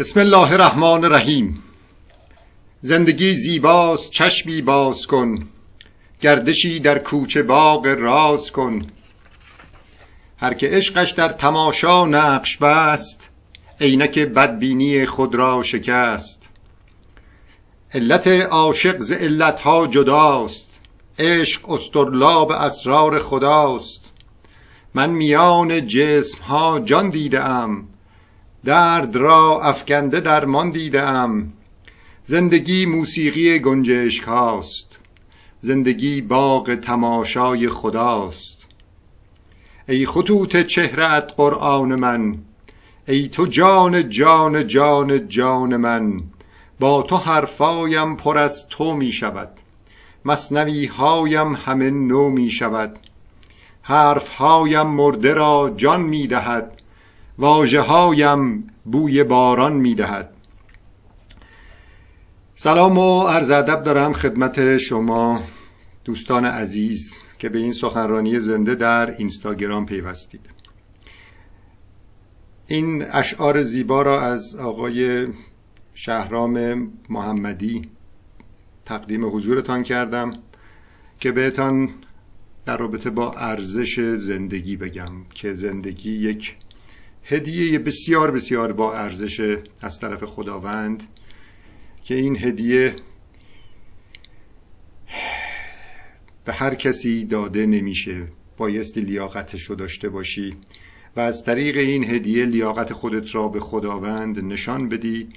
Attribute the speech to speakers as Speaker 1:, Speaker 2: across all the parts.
Speaker 1: بسم الله الرحمن الرحیم. زندگی زیباست چشمی باز کن. گردشی در کوچه باغ راز کن. هر که عشقش در تماشا نقش بست عینک بدبینی خود را شکست. علت عاشق ز علتها جداست عشق استرلاب اسرار خداست. من میان جسم ها جان دیده ام درد را افکنده درمان دیده ام زندگی موسیقی گنجشک هاست زندگی باغ تماشای خداست. ای خطوط چهرت قرآن من. ای تو جان جان جان جان من. با تو حرفایم پر از تو می شود مصنوی هایم همه نو می شود حرف هایم مرده را جان می دهد واژه هایم بوی باران می دهد سلام و عرض ادب دارم خدمت شما دوستان عزیز که به این سخنرانی زنده در اینستاگرام پیوستید. این اشعار زیبا را از آقای شهرام محمدی تقدیم حضورتان کردم که بهتان در رابطه با ارزش زندگی بگم که زندگی یک هدیه بسیار بسیار با ارزش از طرف خداوند که این هدیه به هر کسی داده نمیشه. بایستی لیاقتش رو داشته باشی و از طریق این هدیه لیاقت خودت را به خداوند نشان بدی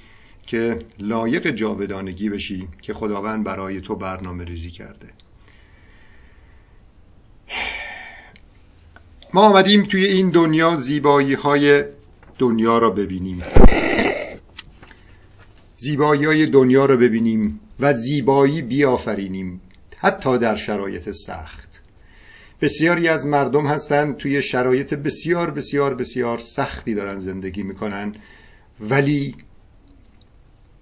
Speaker 1: که لایق جاودانگی بشی که خداوند برای تو برنامه ریزی کرده. ما آمدیم توی این دنیا زیبایی های دنیا را ببینیم. زیبایی های دنیا را ببینیم و زیبایی بیافرینیم حتی در شرایط سخت. بسیاری از مردم هستند توی شرایط بسیار بسیار بسیار سختی دارن زندگی می‌کنن ولی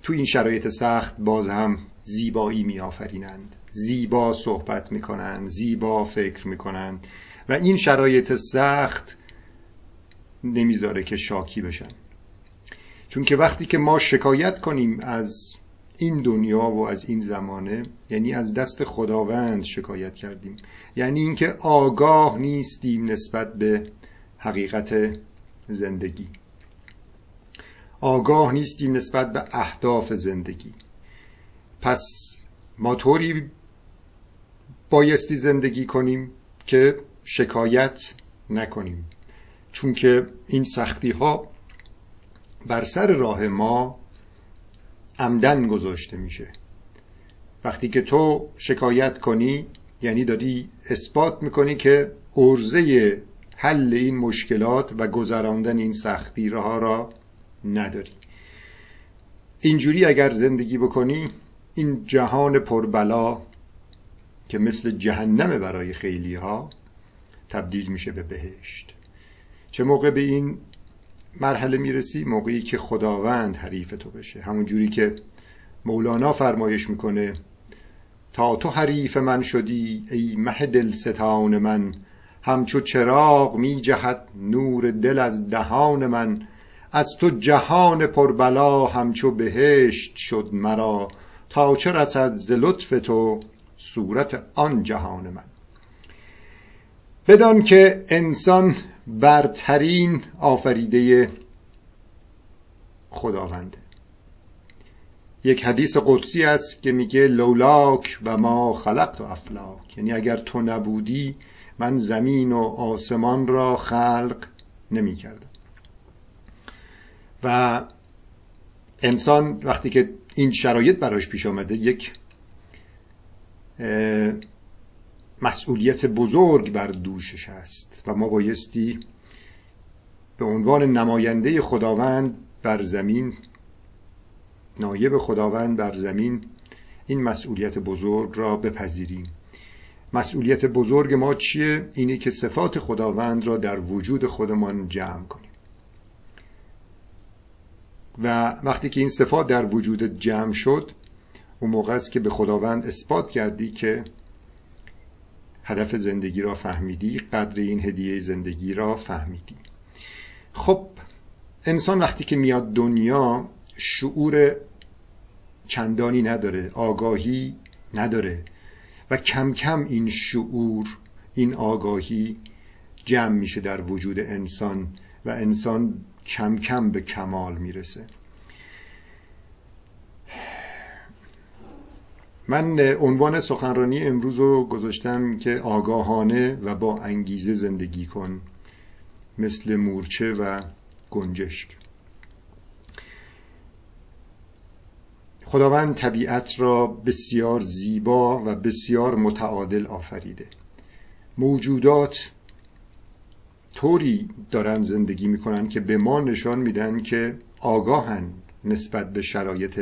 Speaker 1: تو این شرایط سخت باز هم زیبایی میآفرینند. زیبا صحبت می‌کنند زیبا فکر می‌کنند. و این شرایط سخت نمی‌ذاره که شاکی بشن. چون که وقتی که ما شکایت کنیم از این دنیا و از این زمانه یعنی از دست خداوند شکایت کردیم. یعنی اینکه آگاه نیستیم نسبت به حقیقت زندگی. آگاه نیستیم نسبت به اهداف زندگی. پس ما طوری بایستی زندگی کنیم که شکایت نکنیم. چون که این سختی ها بر سر راه ما عمدن گذاشته میشه. وقتی که تو شکایت کنی یعنی داری اثبات می‌کنی که ارزه حل این مشکلات و گذراندن این سختی ها را نداری. اینجوری اگر زندگی بکنی این جهان پربلا که مثل جهنم برای خیلی ها تبدیل میشه به بهشت. چه موقع به این مرحله می‌رسی؟ موقعی که خداوند حریف تو بشه. همون جوری که مولانا فرمایش می‌کنه تا تو حریف من شدی ای مه دل ستان من همچو چراغ می جهد نور دل از دهان من. از تو جهان پربلا همچو بهشت شد مرا. تا چه رسد ز لطف تو صورت آن جهان من. بدان که انسان برترین آفریده خداونده یک حدیث قدسی است که میگه لولاک و ما خلقت و افلاک. یعنی اگر تو نبودی من زمین و آسمان را خلق نمی کردم و انسان وقتی که این شرایط براش پیش آمده یک مسئولیت بزرگ بر دوشش هست و ما بایستی به عنوان نماینده خداوند بر زمین نایب خداوند بر زمین این مسئولیت بزرگ را بپذیریم مسئولیت بزرگ ما چیه؟ اینه که صفات خداوند را در وجود خودمان جمع کنیم و وقتی که این صفات در وجود جمع شد اون موقع است که به خداوند اثبات کردی که هدف زندگی را فهمیدی قدر این هدیه زندگی را فهمیدی. خب انسان وقتی که میاد دنیا شعور چندانی نداره آگاهی نداره و کم کم این شعور این آگاهی جمع میشه در وجود انسان و انسان کم کم به کمال می‌رسه. من عنوان سخنرانی امروز رو گذاشتم که آگاهانه و با انگیزه زندگی کن مثل مورچه و گنجشک. خداوند طبیعت را بسیار زیبا و بسیار متعادل آفریده. موجودات طوری دارن زندگی می‌کنن که به ما نشان میدن که آگاهن نسبت به شرایط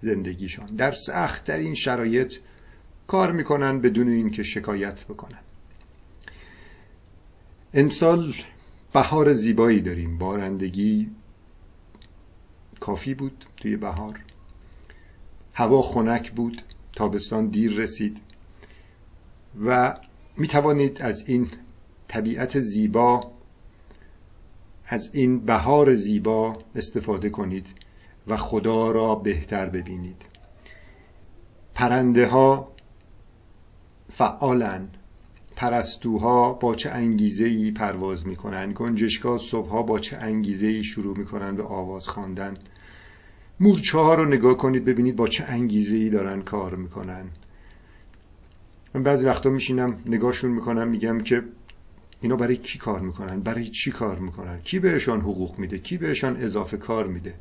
Speaker 1: زندگیشان. در سختترین شرایط کار می‌کنن بدون اینکه شکایت بکنن. امسال بهار زیبایی داریم. بارندگی کافی بود توی بهار. هوا خنک بود. تابستان دیر رسید. و می توانید از این طبیعت زیبا از این بهار زیبا استفاده کنید. و خدا را بهتر ببینید. پرنده ها فعالن. پرستوها با چه انگیزه ای پرواز می‌کنن؟ گنجشکا صبحها با چه انگیزه ای شروع می‌کنن به آواز خواندن؟ مورچه ها رو نگاه کنید ببینید با چه انگیزه ای دارن کار می‌کنن. من بعضی وقتا میشینم نگاهشون می‌کنم میگم که اینا برای کی کار می‌کنن؟ برای چی کار می‌کنن؟ کی بهشان حقوق میده؟ کی بهشان اضافه کار میده؟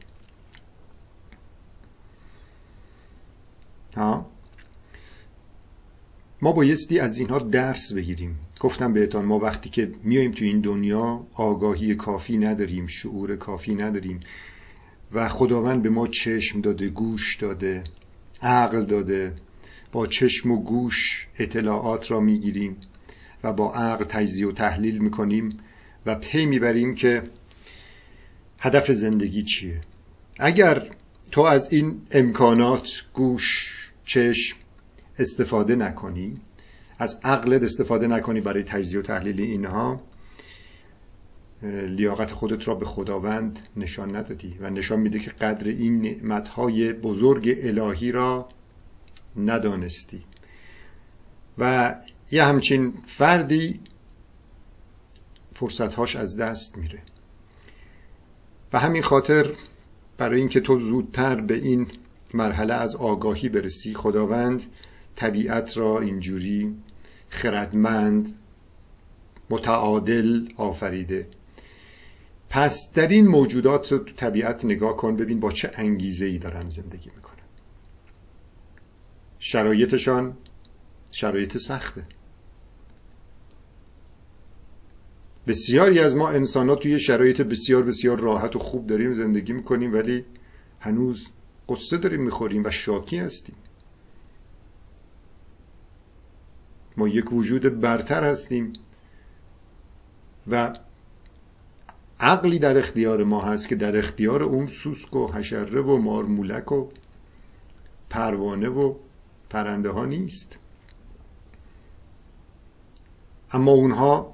Speaker 1: ما بایستی از اینها درس بگیریم. گفتم بهتان ما وقتی که میایم تو این دنیا آگاهی کافی نداریم شعور کافی نداریم و خداوند به ما چشم داده گوش داده عقل داده با چشم و گوش اطلاعات را می‌گیریم و با عقل تجزیه و تحلیل می‌کنیم و پی می‌بریم که هدف زندگی چیه. اگر تو از این امکانات گوش چشم استفاده نکنی از عقلت استفاده نکنی برای تجزیه و تحلیل اینها. لیاقت خودت را به خداوند نشان ندادی و نشان میده که قدر این نعمتهای بزرگ الهی را ندانستی. و یه همچین فردی فرصتهاش از دست میره. و همین خاطر برای اینکه تو زودتر به این مرحله از آگاهی برسی خداوند طبیعت را اینجوری خردمند متعادل آفریده. پس در این موجودات تو طبیعت نگاه کن ببین با چه انگیزه ای دارن زندگی می‌کنن. شرایطشان شرایط سخته. بسیاری از ما انسان ها توی شرایط بسیار بسیار راحت و خوب داریم زندگی می‌کنیم ولی هنوز قصه داریم می‌خوریم و شاکی هستیم. ما یک وجود برتر هستیم و عقلی در اختیار ما هست که در اختیار اون سوسک و حشره و مارمولک و پروانه و پرنده ها نیست. اما اونها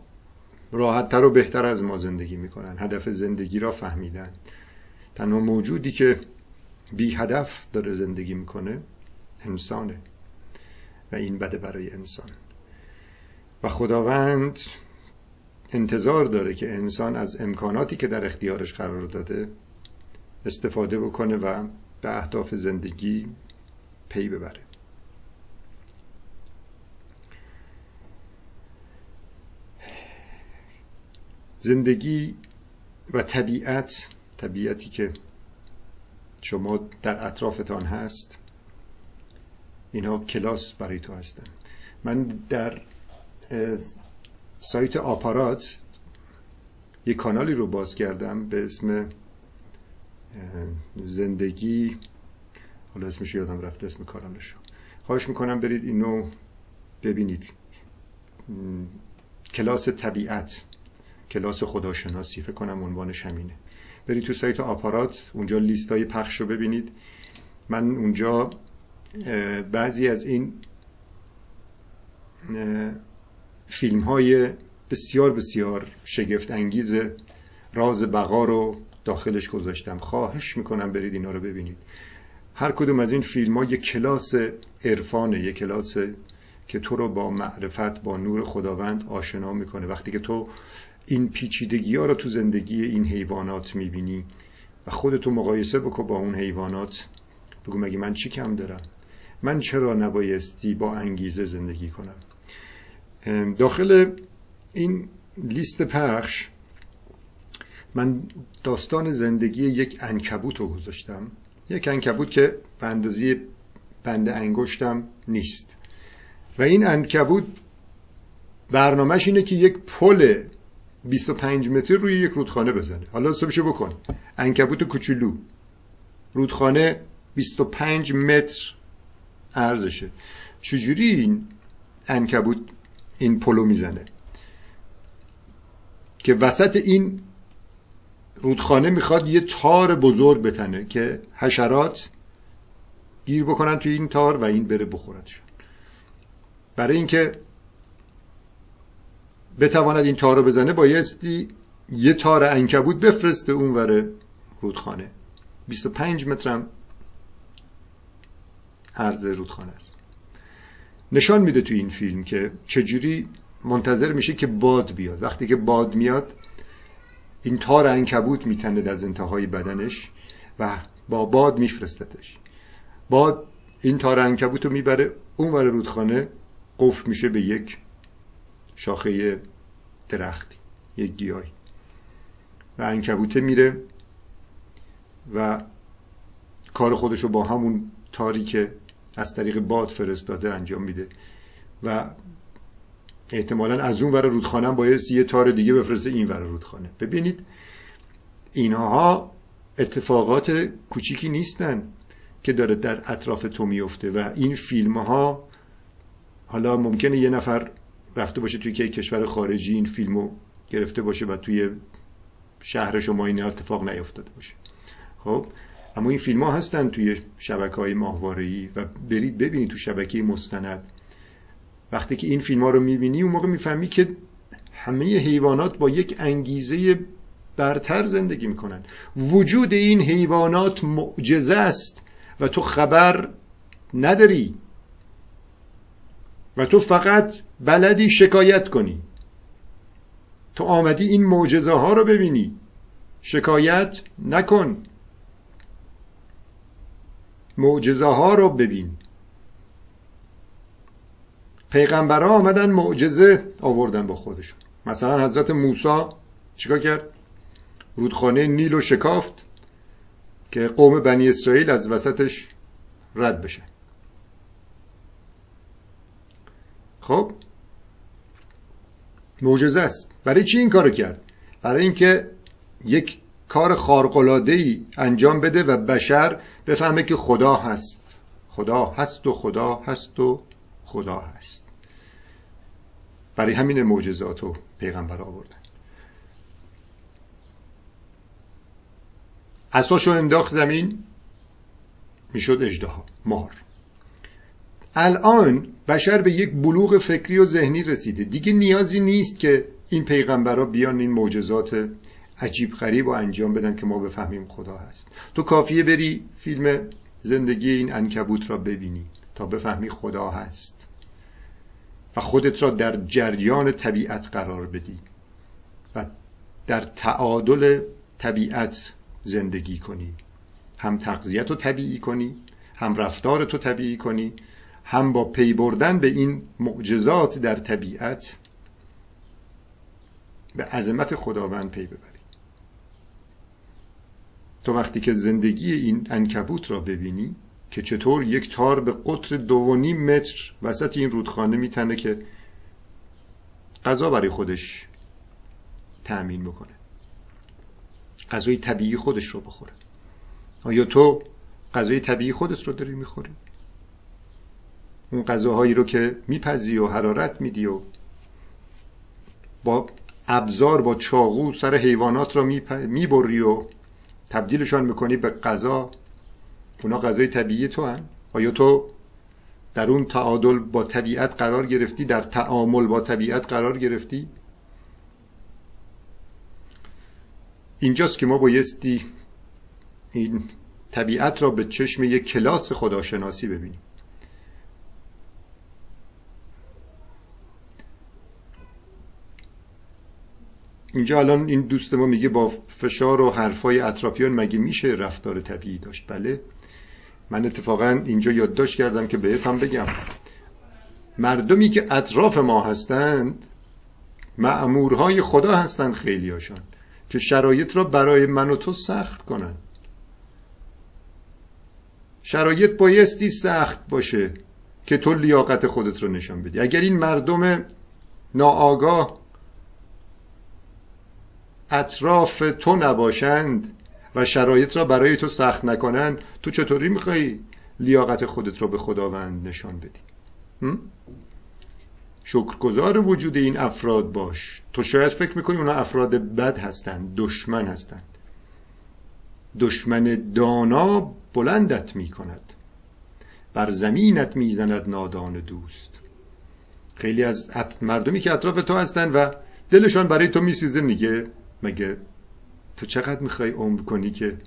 Speaker 1: راحتتر و بهتر از ما زندگی می‌کنن. هدف زندگی را فهمیدن. تنها موجودی که بی هدف داره زندگی می‌کنه انسانه و این بده برای انسان. و خداوند انتظار داره که انسان از امکاناتی که در اختیارش قرار داده استفاده بکنه و به اهداف زندگی پی ببره. زندگی و طبیعت طبیعتی که شما در اطرافتان هست. اینها کلاس برای تو هستن. من در سایت آپارات یک کانالی رو باز کردم به اسم زندگی حالا اسمش یادم رفته اسم کانالش خواهش می‌کنم برید اینو ببینید. کلاس طبیعت کلاس خداشناسی فکر کنم عنوانش همینه. برید تو سایت آپارات اونجا لیست های پخش رو ببینید. من اونجا بعضی از این فیلم های بسیار بسیار شگفت انگیز راز بقا رو داخلش گذاشتم. خواهش می‌کنم برید اینا رو ببینید. هر کدوم از این فیلم ها یک کلاس عرفانه یک کلاس که تو رو با معرفت با نور خداوند آشنا می‌کنه. وقتی که تو این پیچیدگی ها رو تو زندگی این حیوانات می‌بینی و خودتو مقایسه بکن با اون حیوانات. بگو مگه من چی کم دارم؟ من چرا نبایستی با انگیزه زندگی کنم؟ داخل این لیست پخش من داستان زندگی یک انکبوت رو گذاشتم. یک انکبوت که به اندازه بند انگشتم نیست. و این انکبوت برنامهش اینه که یک پل 25 متر روی یک رودخانه بزنه حالا حسابشو بکن. انکبوت کوچولو. رودخانه 25 متر ارزشه چجوری این انکبوت این پلو می‌زنه؟ که وسط این رودخانه می‌خواد یه تار بزرگ بتنه که حشرات گیر بکنن توی این تار و این بره بخوردشون برای اینکه بتواند این تار رو بزنه بایستی یه تار انکبوت بفرسته اونور رودخانه. 25 مترم عرض رودخانه است. نشان میده تو این فیلم که چجوری منتظر میشه که باد بیاد. وقتی که باد میاد این تار انکبوت میتند از انتهای بدنش و با باد میفرستتش. باد این تار انکبوت رو می‌بره اون ور رودخانه قفل میشه به یک شاخه درختی یک گیاهی. و انکبوته میره و کار خودش رو با همون تاری که از طریق باد فرستاده انجام میده. و احتمالا از اون ور رودخانه باید یه تار دیگه بفرسته این ور رودخانه. ببینید اینها اتفاقات کوچیکی نیستن که داره در اطراف تو میفته و این فیلم ها حالا ممکنه یه نفر رفته باشه توی که کشور خارجی این فیلمو گرفته باشه و توی شهر شما این اتفاق نیفتاده باشه. خب اما این فیلم ها هستن توی شبکه های ماهواره‌ای و برید ببینید تو شبکه مستند. وقتی که این فیلم ها رو می‌بینی اون موقع می‌فهمی که همه حیوانات با یک انگیزه برتر زندگی می‌کنن. وجود این حیوانات معجزه است و تو خبر نداری. و تو فقط بلدی شکایت کنی. تو آمدی این معجزه ها رو ببینی. شکایت نکن. معجزه ها رو ببین. پیغمبرها آمدن معجزه آوردن با خودشون. مثلا حضرت موسی چیکار کرد؟ رودخانه نیل و شکافت که قوم بنی اسرائیل از وسطش رد بشن. خب؟ معجزه است. برای چی این کارو کرد؟ برای اینکه یک کار خارق‌العاده ای انجام بده و بشر بفهمه که خدا هست. خدا هست و خدا هست و خدا هست. برای همین معجزات و پیغمبر آوردن. اساشو انداخت زمین می‌شد اجدها مار. الان بشر به یک بلوغ فکری و ذهنی رسیده. دیگه نیازی نیست که این پیغمبرها بیان این معجزات عجیب غریب و انجام بدن که ما بفهمیم خدا هست. تو کافیه بری فیلم زندگی این انکبوت را ببینی تا بفهمی خدا هست. و خودت را در جریان طبیعت قرار بدی و در تعادل طبیعت زندگی کنی. هم تغذیت رو طبیعی کنی هم رفتار تو طبیعی کنی هم با پی بردن به این معجزات در طبیعت به عظمت خداوند پی ببری تو وقتی که زندگی این انکبوت را ببینی که چطور یک تار به قطر دو متر وسط این رودخانه میتنه که غذا برای خودش تأمین می‌کنه غذای طبیعی خودش رو بخوره. آیا تو غذای طبیعی خودت رو داری می‌خوری؟ اون غذاهایی رو که میپزی و حرارت میدی و با ابزار با چاقو سر حیوانات را می‌بری و تبدیلشان می‌کنی به غذا. اونا غذای طبیعی تو هن. آیا تو در اون تعادل با طبیعت قرار گرفتی؟ در تعامل با طبیعت قرار گرفتی؟ اینجاست که ما بایستی این طبیعت را به چشم یک کلاس خداشناسی ببینیم. اینجا الان این دوست ما میگه با فشار و حرفای اطرافیان مگه میشه رفتار طبیعی داشت؟ بله. من اتفاقا اینجا یادداشت کردم که بهتم بگم. مردمی که اطراف ما هستند معمورهای خدا هستند خیلیاشان که شرایط را برای من و تو سخت کنند. شرایط بایستی سخت باشه که تو لیاقت خودت رو نشان بدی. اگر این مردم ناآگاه اطراف تو نباشند و شرایط را برای تو سخت نکنند تو چطوری می‌خوای لیاقت خودت را به خداوند نشان بدی؟ شکرگزار وجود این افراد باش. تو شاید فکر می‌کنی اونا افراد بد هستند دشمن هستند دشمن دانا بلندت می‌کند. بر زمینت می‌زند نادان دوست. خیلی از مردمی که اطراف تو هستند و دلشان برای تو میسوزه میگه مگه تو چقدر می‌خوای عمر کنی که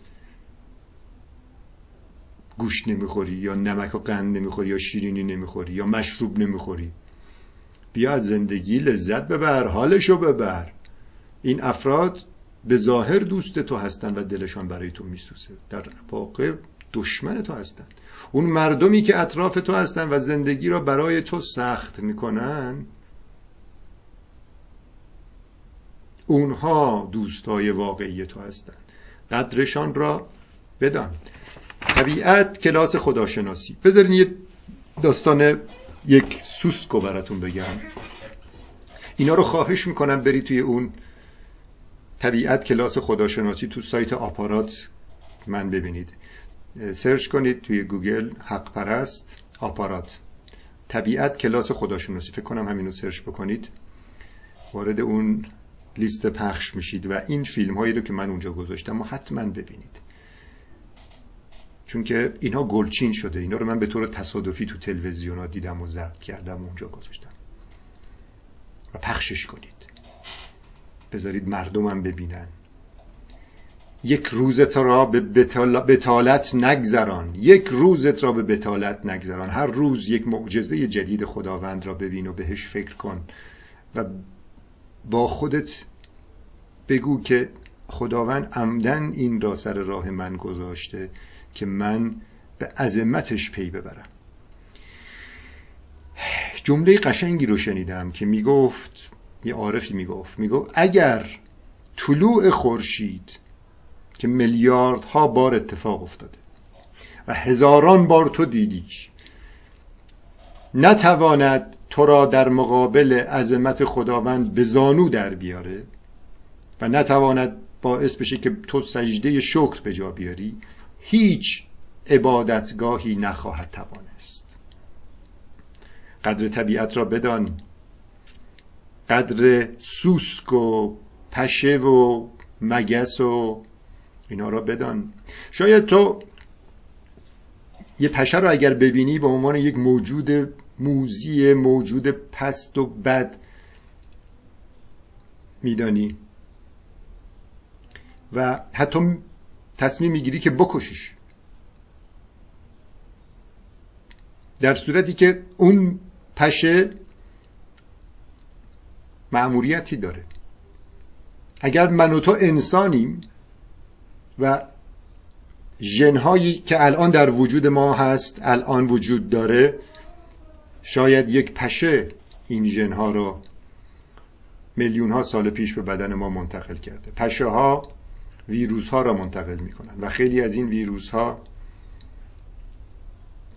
Speaker 1: گوشت نمی‌خوری یا نمک و قند نمی‌خوری یا شیرینی نمی‌خوری یا مشروب نمی‌خوری؟ بیا از زندگی لذت ببر حالشو ببر. این افراد به ظاهر دوست تو هستن و دلشان برای تو میسوزه. در واقع دشمن تو هستن. اون مردمی که اطراف تو هستن و زندگی را برای تو سخت می‌کنن اونها دوستای واقعی تو هستند. قدرشان را بدان. طبیعت کلاس خداشناسی. بذارین یه داستان یک سوسکو براتون بگم. اینا رو خواهش می‌کنم بری توی اون طبیعت کلاس خداشناسی تو سایت آپارات من ببینید. search کنید توی گوگل حق پرست آپارات. طبیعت کلاس خداشناسی. فکر کنم همینو search بکنید. وارد اون لیست پخش میشید و این فیلم هایی رو که من اونجا گذاشتم و حتما ببینید. چون که اینها گلچین شده. اینا رو من به طور تصادفی تو تلویزیون ها دیدم و ضبط کردم و اونجا گذاشتم. و پخشش کنید. بذارید مردمم ببینن. یک روزت را به بتالت نگذران. یک روزت را به بتالت نگذران. هر روز یک معجزه جدید خداوند را ببین و بهش فکر کن و با خودت بگو که خداوند عمدن این را سر راه من گذاشته که من به عظمتش پی ببرم. جمله قشنگی رو شنیدم که می‌گفت یه عارفی می‌گفت می‌گفت اگر طلوع خورشید که میلیاردها بار اتفاق افتاده و هزاران بار تو دیدیش نتواند تو را در مقابل عظمت خداوند به زانو در بیاره و نتواند باعث بشه که تو سجده شکر به جا بیاری هیچ عبادتگاهی نخواهد توانست. قدر طبیعت را بدان. قدر سوسک و پشه و مگس و اینا را بدان. شاید تو یه پشه رو اگر ببینی به عنوان یک موجود موزی موجود پست و بد میدانی. و حتی تصمیم می‌گیری که بکشیش. در صورتی که اون پشه معموریتی داره. اگر من و تو انسانیم و ژنهایی که الان در وجود ما هست الان وجود داره شاید یک پشه این ژنها رو میلیون ها سال پیش به بدن ما منتقل کرده. پشه ها ویروس ها را منتقل می‌کنن. و خیلی از این ویروس ها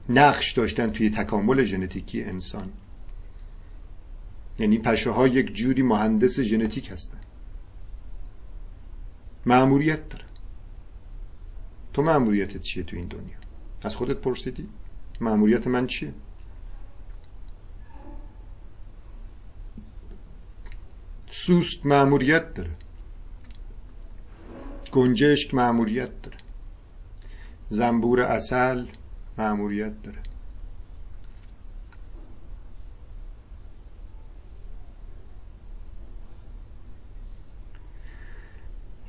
Speaker 1: نقش داشتن توی تکامل ژنتیکی انسان. یعنی پشه ها یک جوری مهندس ژنتیک هستن. معموریت داره. تو معموریتت چیه تو این دنیا؟ از خودت پرسیدی؟ معموریت من چیه؟ سوست معموریت داره. گنجشک معموریت داره. زنبور اصل معموریت داره.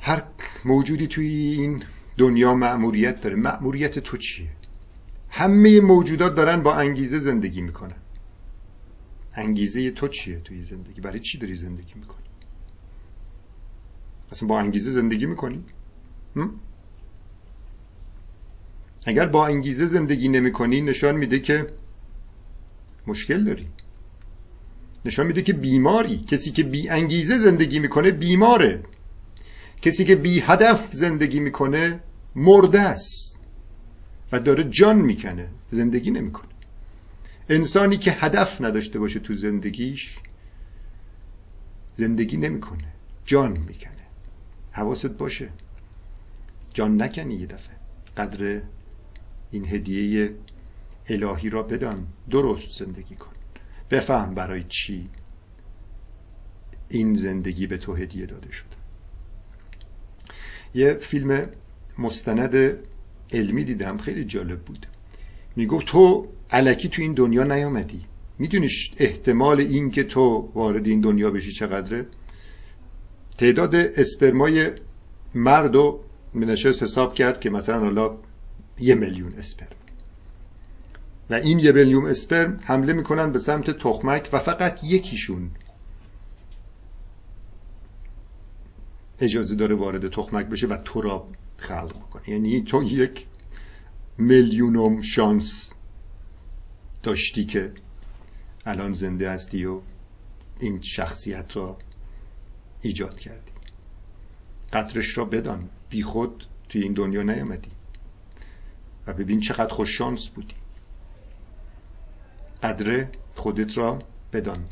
Speaker 1: هر موجودی توی این دنیا مأموریت داره. مأموریت تو چیه؟ همه موجودات دارن با انگیزه زندگی می‌کنن. انگیزه تو چیه توی زندگی؟ برای چی داری زندگی می‌کنی؟ اصلا با انگیزه زندگی می‌کنی؟ اگر با انگیزه زندگی نمی‌کنی نشان میده که مشکل داری. نشان میده که بیماری کسی که بی انگیزه زندگی می‌کنه بیماره. کسی که بی هدف زندگی می‌کنه مرده است و داره جان می‌کنه زندگی نمی‌کنه. انسانی که هدف نداشته باشه تو زندگیش زندگی نمی‌کنه جان می‌کنه. حواست باشه. جان نکنی یه دفعه. قدر این هدیه الهی را بدان. درست زندگی کن. بفهم برای چی این زندگی به تو هدیه داده شد یه فیلم مستند علمی دیدم. خیلی جالب بود. می‌گفت تو علکی تو این دنیا نیامدی. می‌دونی احتمال این که تو وارد این دنیا بشی چقدره؟ تعداد اسپرمای مرد رو نشست حساب کرد که مثلا حالا یه میلیون اسپرم. و این یه میلیون اسپرم حمله می‌کنن به سمت تخمک و فقط یکیشون اجازه داره وارد تخمک بشه و تو را خلق می‌کنه یعنی تو یک میلیونم شانس داشتی که الان زنده هستی و این شخصیت را ایجاد کردی قطرش را بدان. بی خود توی این دنیا نیامدی. و ببین چقدر خوش شانس بودی. قدر خودت را بدان.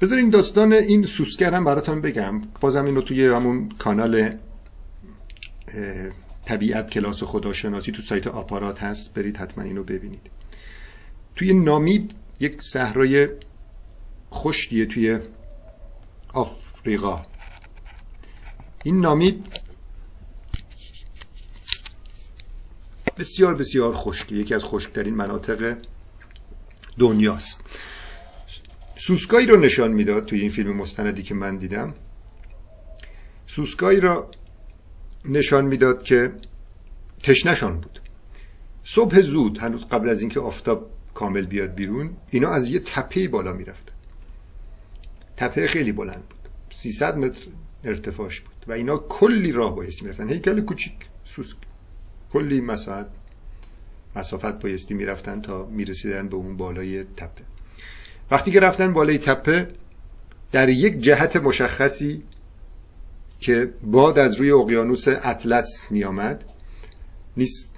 Speaker 1: بذار این داستان این سوسکرم براتون بگم. بازم اینو توی همون کانال طبیعت کلاس خداشناسی تو سایت آپارات هست. برید حتما اینو ببینید. توی نامیب یک صحرای خشکیه توی آفریقا این نامیب بسیار بسیار خشکی یکی از خشکترین مناطق دنیاست. سوسکایی رو نشان می‌داد توی این فیلم مستندی که من دیدم. سوسکایی را نشان می‌داد که تشنشان بود. صبح زود هنوز قبل از اینکه آفتاب کامل بیاد بیرون اینا از یه تپه بالا می‌رفتن. تپه خیلی بلند بود. 300 متر ارتفاعش بود. و اینا کلی راه بایستی می‌رفتن. هیکل کوچیک سوسک. کلی مسافت مسافت بایستی می‌رفتن تا می‌رسیدن به اون بالای تپه. وقتی که رفتن بالای تپه در یک جهت مشخصی که باد از روی اقیانوس اطلس می آمد نیست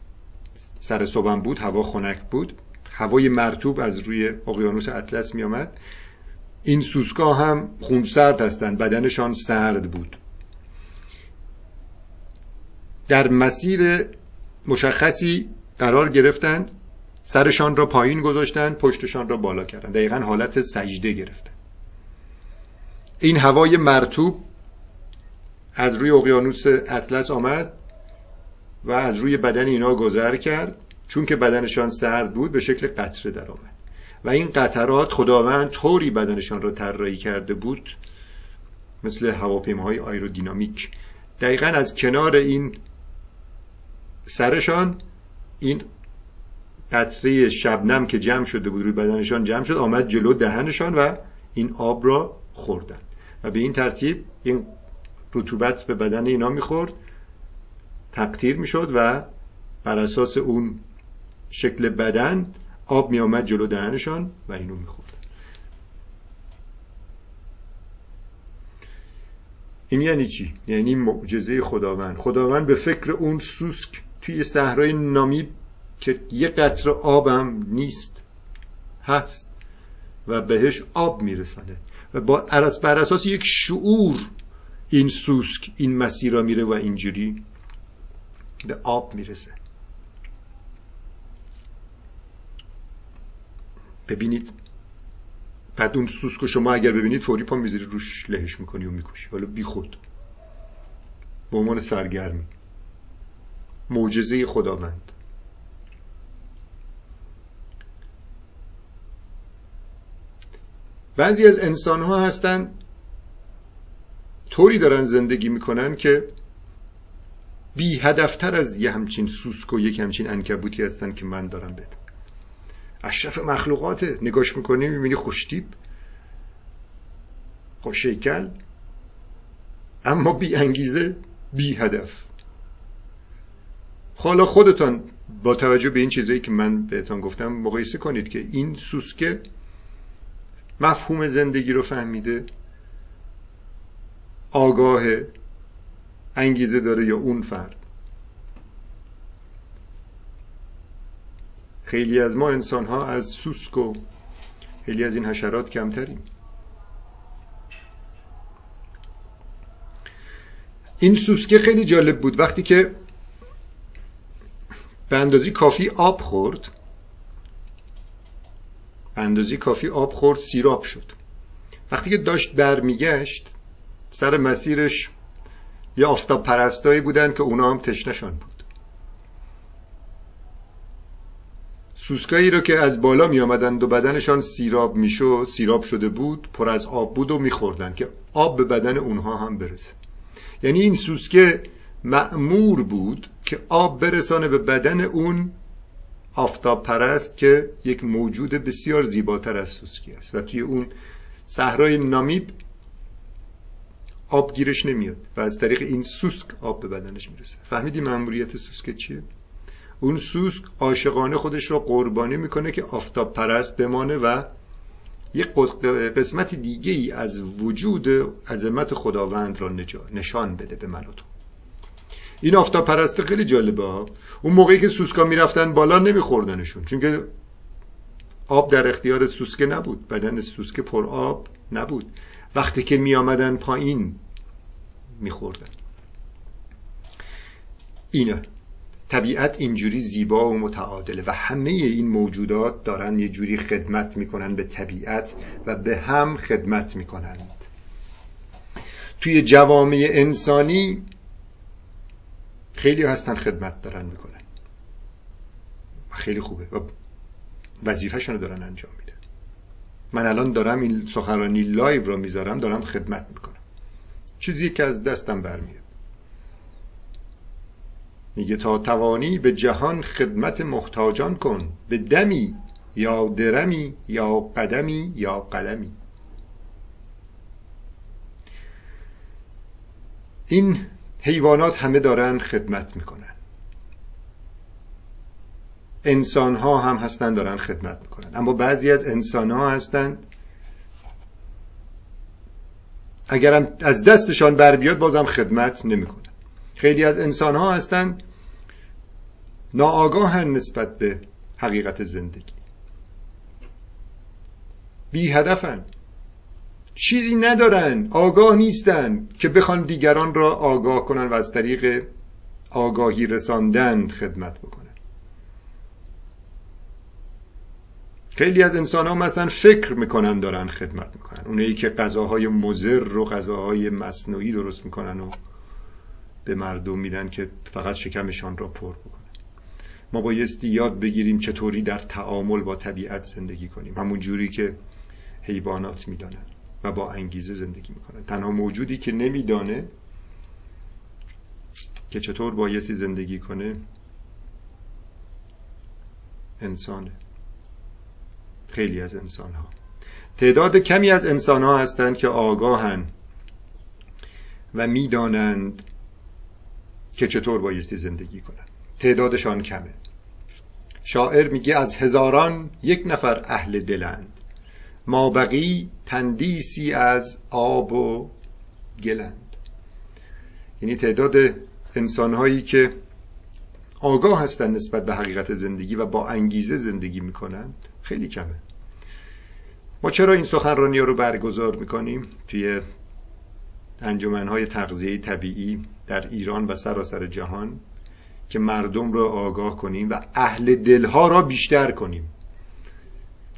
Speaker 1: سر صبحم بود هوا خنک بود هوای مرتوب از روی اقیانوس اطلس می آمد این سوسکا هم خونسرد هستند بدنشان سرد بود. در مسیر مشخصی قرار گرفتند سرشان را پایین گذاشتن پشتشان را بالا کردن دقیقا حالت سجده گرفتن این هوای مرتوب از روی اقیانوس اطلس آمد و از روی بدن اینا گذر کرد چون که بدنشان سرد بود به شکل قطره در آمد. و این قطرات خداوند طوری بدنشان را طراحی کرده بود مثل هواپیماهای آیرودینامیک. دقیقا از کنار این سرشان این قطره شبنم که جمع شده بود روی بدنشان جمع شد آمد جلو دهنشان و این آب را خوردن و به این ترتیب این رطوبت به بدن اینا می‌خورد تقطیر می‌شد و بر اساس اون شکل بدن آب می آمد جلو دهنشان و اینو می‌خورد. این یعنی چی؟ یعنی معجزه خداوند. خداوند به فکر اون سوسک توی صحرای نامیب که یه قطر آبم نیست هست و بهش آب میرسانه و با بر اساس یک شعور این سوسک این مسیر را میره و اینجوری به آب می‌رسه. ببینید. بعد اون سوسکو شما اگر ببینید فوری پا می‌ذاری روش لهش می‌کنی و می‌کشی. حالا بی خود. به عنوان سرگرمی. معجزه خداوند. بعضی از انسان ها هستن طوری دارن زندگی می‌کنن که بی هدفتر از یه همچین سوسک و یک همچین انکبوتی هستن که من دارم بهت اشرف مخلوقاته. نگاش می‌کنی می‌بینی خوشتیب خوشیکل اما بی انگیزه بی هدف حالا خودتان با توجه به این چیزایی که من بهتان گفتم مقایسه کنید که این سوسکه مفهوم زندگی رو فهمیده آگاه انگیزه داره یا اون فرد. خیلی از ما انسان ها از سوسک و خیلی از این حشرات کمتریم. این سوسکه خیلی جالب بود. وقتی که به اندازی کافی آب خورد به اندازی کافی آب خورد سیراب شد. وقتی که داشت برمیگشت سر مسیرش یه آفتاب پرستایی بودن که اونا هم تشنشان بود. سوسکایی رو که از بالا می آمدند و بدنشان سیراب می‌شد سیراب شده بود پر از آب بود و میخوردن که آب به بدن اونها هم برسه. یعنی این سوسکه معمور بود که آب برسانه به بدن اون آفتاب پرست که یک موجود بسیار زیباتر از سوسکی است. و توی اون صحرای نامیب آب گیرش نمیاد و از طریق این سوسک آب به بدنش می‌رسه. فهمیدی مأموریت سوسک چیه؟ اون سوسک عاشقانه خودش را قربانی می‌کنه که آفتاب پرست بمانه و یک قسمت دیگه ای از وجود عظمت خداوند را نشان بده به من تو. این آفتاب پرسته خیلی جالبه اون موقعی که سوسکا می‌رفتن بالا نمیخوردنشون چون که آب در اختیار سوسکه نبود. بدن سوسکه پر آب نبود. وقتی که میآمدن پایین میخوردن. اینه. طبیعت اینجوری زیبا و متعادله و همه این موجودات دارن یه جوری خدمت می‌کنن به طبیعت و به هم خدمت می‌کنند. توی جوامع انسانی خیلی هستن خدمت دارن می‌کنن. و خیلی خوبه و وظیفهشون رو دارن انجام میدن. من الان دارم این سخنرانی لایو رو می‌ذارم دارم خدمت می‌کنم. چیزی که از دستم برمیاد. میگه تا توانی به جهان خدمت محتاجان کن به دمی یا درمی یا قدمی یا قلمی. این حیوانات همه دارن خدمت می‌کنن. انسان ها هم هستن دارن خدمت می‌کنن. اما بعضی از انسان ها هستند اگرم از دستشان بر بیاد بازم خدمت نمی‌کنن. خیلی از انسان ها هستند ناآگاهن نسبت به حقیقت زندگی. بی هدفن. چیزی ندارن آگاه نیستن که بخوان دیگران را آگاه کنن و از طریق آگاهی رساندن خدمت بکنن. خیلی از انسان ها مثلا فکر می‌کنن دارن خدمت می‌کنن. اونایی که غذاهای مزر و غذاهای مصنوعی درست می‌کنن و به مردم میدن که فقط شکمشان را پر بکنن ما بایستی یاد بگیریم چطوری در تعامل با طبیعت زندگی کنیم. همون جوری که حیوانات می‌دانن و با انگیزه زندگی می‌کنن. تنها موجودی که نمیدانه که چطور بایستی زندگی کنه انسانه. خیلی از انسان ها تعداد کمی از انسان ها هستند که آگاهن و می‌دانند که چطور بایستی زندگی کنند تعدادشان کمه. شاعر میگه از هزاران یک نفر اهل دلند. ما بقی تندیسی از آب و گلند. یعنی تعداد انسانهایی که آگاه هستند نسبت به حقیقت زندگی و با انگیزه زندگی می‌کنند خیلی کمه. ما چرا این سخنرانی رو برگزار می‌کنیم؟ توی انجمنهای تغذیه طبیعی در ایران و سراسر جهان که مردم را آگاه کنیم و اهل دلها را بیشتر کنیم.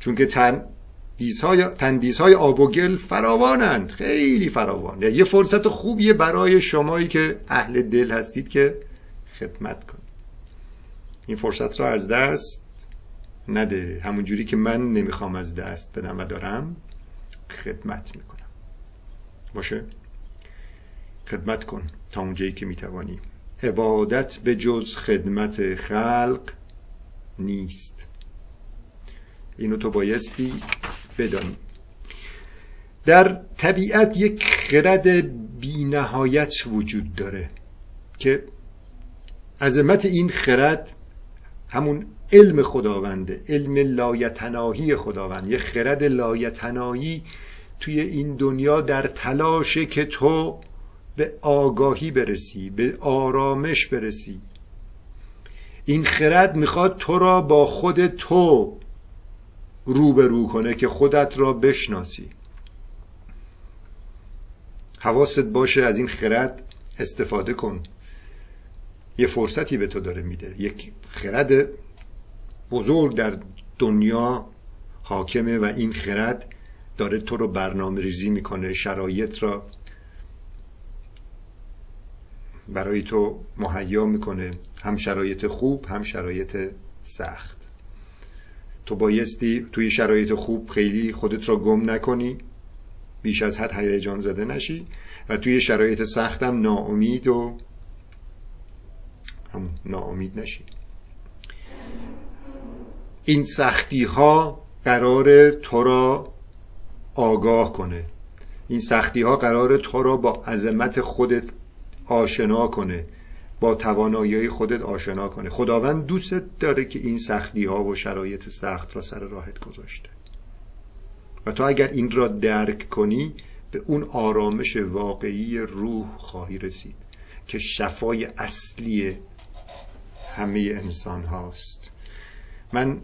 Speaker 1: چون که تندیس های آب و گل فراوانند خیلی فراوان. یه فرصت خوبیه برای شمایی که اهل دل هستید که خدمت کنید. این فرصت را از دست نده. همونجوری که من نمی‌خوام از دست بدم و دارم خدمت می‌کنم. باشه؟ خدمت کن تا اونجایی که می‌توانی. عبادت به جز خدمت خلق نیست. اینو تو بایستی بدانی. در طبیعت یک خرد بینهایت وجود داره که عظمت این خرد همون علم خداونده علم لایتناهی خداوند. یه خرد لایتناهی توی این دنیا در تلاشه که تو به آگاهی برسی به آرامش برسی. این خرد می‌خواد تو را با خود تو روبرو کنه که خودت را بشناسی. حواست باشه از این خرد استفاده کن. یه فرصتی به تو داره میده. یک خرد بزرگ در دنیا حاکمه و این خرد داره تو رو برنامه ریزی می‌کنه شرایط را برای تو مهیا می‌کنه. هم شرایط خوب هم شرایط سخت. تو بایستی توی شرایط خوب خیلی خودت را گم نکنی. بیش از حد هیجان زده نشی. و توی شرایط سختم ناامید و هم ناامید نشی. این سختی ها قرار تو را آگاه کنه. این سختی ها قرار تو را با عظمت خودت آشنا کنه با توانایی خودت آشنا کنه. خداوند دوست داره که این سختی ها و شرایط سخت را سر راهت گذاشته. و تو اگر این را درک کنی به اون آرامش واقعی روح خواهی رسید که شفای اصلی همه انسان هاست من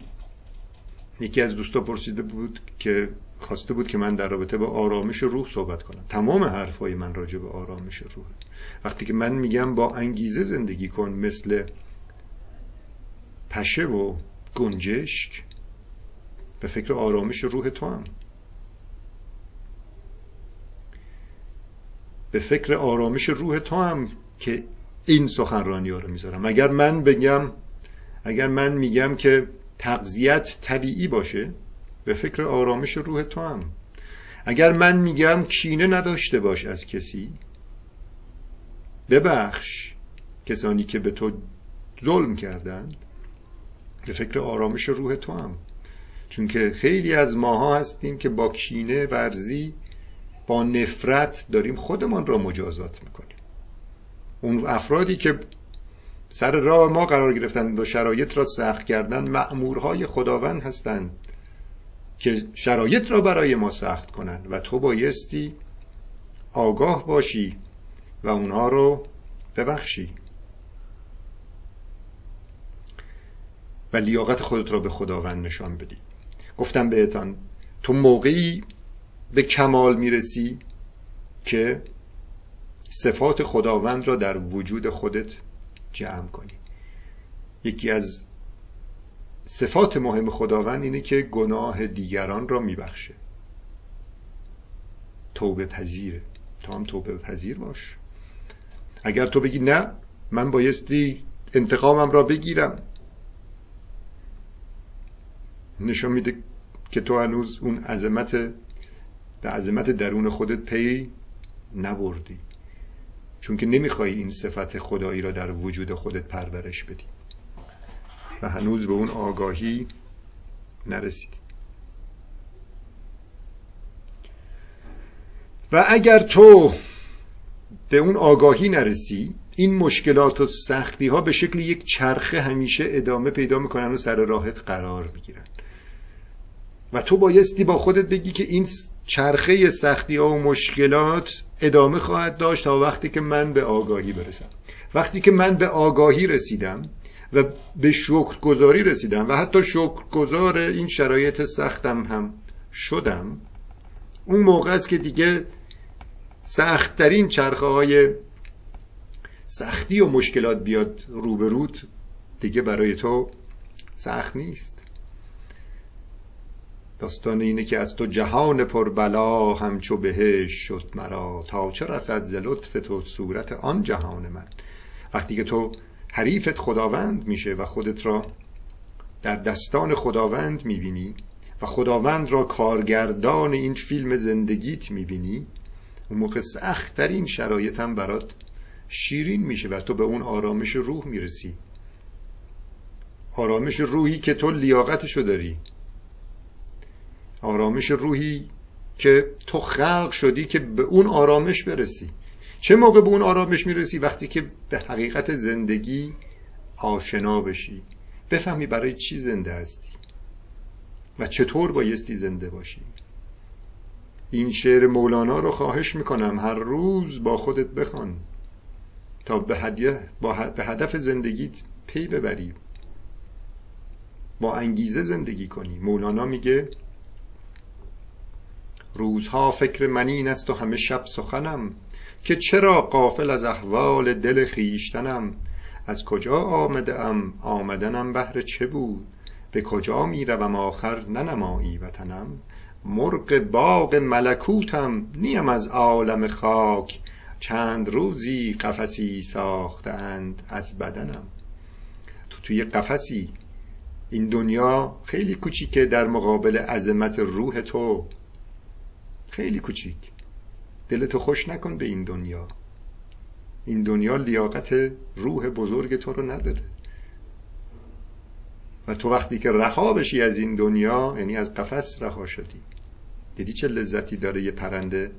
Speaker 1: یکی از دوستا پرسیده بود که خواسته بود که من در رابطه با آرامش روح صحبت کنم. تمام حرفهای من راجع به آرامش روح وقتی که من میگم با انگیزه زندگی کن مثل پشه و گنجشک به فکر آرامش روح تو هم. به فکر آرامش روح تو هم که این سخنرانی ها رو می‌ذارم. اگر من بگم اگر من میگم که تغذیت طبیعی باشه به فکر آرامش روح تو هم. اگر من میگم کینه نداشته باش از کسی ببخش کسانی که به تو ظلم کردند به فکر آرامش روح تو هم. چون که خیلی از ماها هستیم که با کینه ورزی با نفرت داریم خودمان را مجازات می‌کنیم. اون افرادی که سر راه ما قرار گرفتن و شرایط را سخت کردن مأمورهای خداوند هستند که شرایط را برای ما سخت کنند. و تو بایستی آگاه باشی و اونها رو ببخشی. و لیاقت خودت را به خداوند نشان بدی. گفتم بهتان تو موقعی به کمال می‌رسی که صفات خداوند را در وجود خودت جمع کنی. یکی از صفات مهم خداوند اینه که گناه دیگران را میبخشه. توبه پذیره تو هم توبه پذیر باش. اگر تو بگی نه من بایستی انتقامم را بگیرم. نشان میده که تو هنوز اون عظمت به عظمت درون خودت پی نبردی. چون که نمی‌خوای این صفت خدایی را در وجود خودت پرورش بدی. و هنوز به اون آگاهی نرسیدی. و اگر تو به اون آگاهی نرسی این مشکلات و سختی ها به شکل یک چرخه همیشه ادامه پیدا می‌کنن و سر راهت قرار می‌گیرن. و تو بایستی با خودت بگی که این چرخه سختی ها و مشکلات ادامه خواهد داشت تا وقتی که من به آگاهی برسم. وقتی که من به آگاهی رسیدم و به شکرگزاری رسیدم و حتی شکرگزار این شرایط سختم هم شدم اون موقع است که دیگه سختترین چرخه های سختی و مشکلات بیاد روبروت دیگه برای تو سخت نیست. داستان اینه که از تو جهان پر بلا همچو بهش شد مرا. تا چه رسد ز لطف تو صورت آن جهان من؟ وقتی که تو حریفت خداوند میشه و خودت را در دستان خداوند می‌بینی و خداوند را کارگردان این فیلم زندگیت می‌بینی اون موقع سختترین شرایط هم برات شیرین میشه و تو به اون آرامش روح می‌رسی. آرامش روحی که تو لیاقتشو داری. آرامش روحی که تو خلق شدی که به اون آرامش برسی. چه موقع به اون آرامش می‌رسی؟ وقتی که به حقیقت زندگی آشنا بشی. بفهمی برای چی زنده هستی و چطور بایستی زنده باشی. این شعر مولانا رو خواهش می‌کنم هر روز با خودت بخوان تا به, به هدف زندگیت پی ببری. با انگیزه زندگی کنی. مولانا میگه روزها فکر منین است و همه شب سخنم که چرا قافل از احوال دل خیشتنم از کجا آمده ام آمدنم بهر چه بود؟ به کجا می روم آخر ننمایی وطنم. مرغ باغ ملکوتم نیم از عالم خاک. چند روزی قفسی ساختند از بدنم. تو توی قفسی. این دنیا خیلی کوچیکه در مقابل عظمت روح تو. خیلی کوچیک. دلتو خوش نکن به این دنیا. این دنیا لیاقت روح بزرگ تو رو نداره. و تو وقتی که رها بشی از این دنیا یعنی از قفس رها شدی. دیدی چه لذتی داره یه پرنده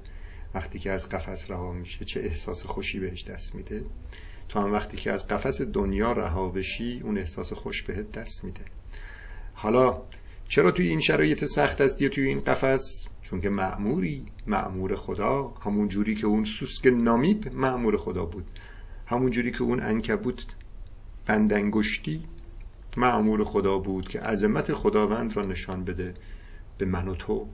Speaker 1: وقتی که از قفس رها میشه؟ چه احساس خوشی بهش دست میده. تو هم وقتی که از قفس دنیا رها بشی اون احساس خوش بهت دست میده. حالا چرا توی این شرایط سخت هستی توی این قفس؟ چون که معموری معمور خدا. همون جوری که اون سوسک نامیب معمور خدا بود. همون جوری که اون انکبوت بندنگشتی. معمور خدا بود که عظمت خداوند را نشان بده به من و تو.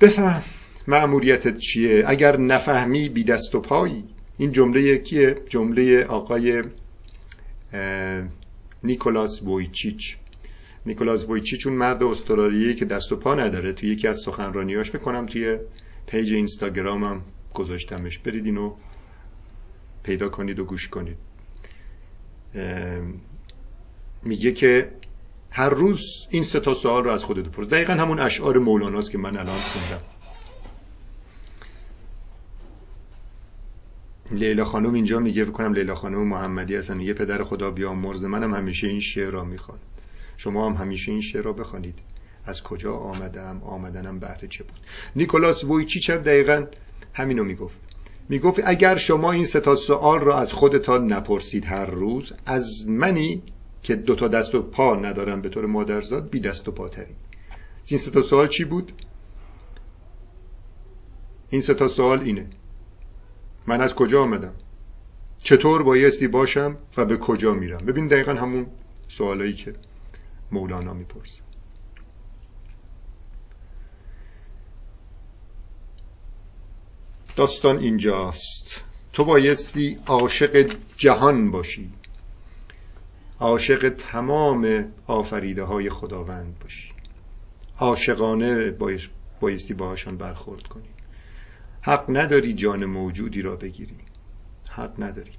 Speaker 1: بفهم ماموریتت چیه؟ اگر نفهمی بی دست و پایی. این جمله کیه؟ جمله آقای نیکولاس وویچیچ نیکولاس وویچیچ اون مرد استرالیایی که دست و پا نداره توی یکی از سخنرانیاش بکنم توی پیج اینستاگرامم. گذاشتمش. برید اینو پیدا کنید و گوش کنید. میگه که هر روز این سه تا سوال رو از خودت بپرس. دقیقا همون اشعار مولاناست که من الان خوندم. لیلا خانم اینجا میگه بکنم لیلا خانم محمدی هستن. یه پدر خدا بیامرز منم همیشه این شعر را می‌خوان. شما هم همیشه این شعر را بخوانید. از کجا آمدم؟ آمدنم بهره چه بود؟ نیکولاس وویچیچ هم دقیقا همینو می‌گفت. می‌گفت اگر شما این سه تا سوال را از خودتان نپرسید هر روز از منی که دو تا دست و پا ندارم به طور مادرزاد بی دست و پاتری این سه تا سوال چی بود؟ این سه تا سوال اینه. من از کجا آمدم؟ چطور بایستی باشم و به کجا میرم؟ ببین دقیقا همون سوالایی که مولانا می‌پرسه. داستان اینجاست. تو بایستی عاشق جهان باشی. عاشق تمام آفریده های خداوند باشی. عاشقانه بایستی باهاشان برخورد کنی. حق نداری جان موجودی را بگیری. حق نداری.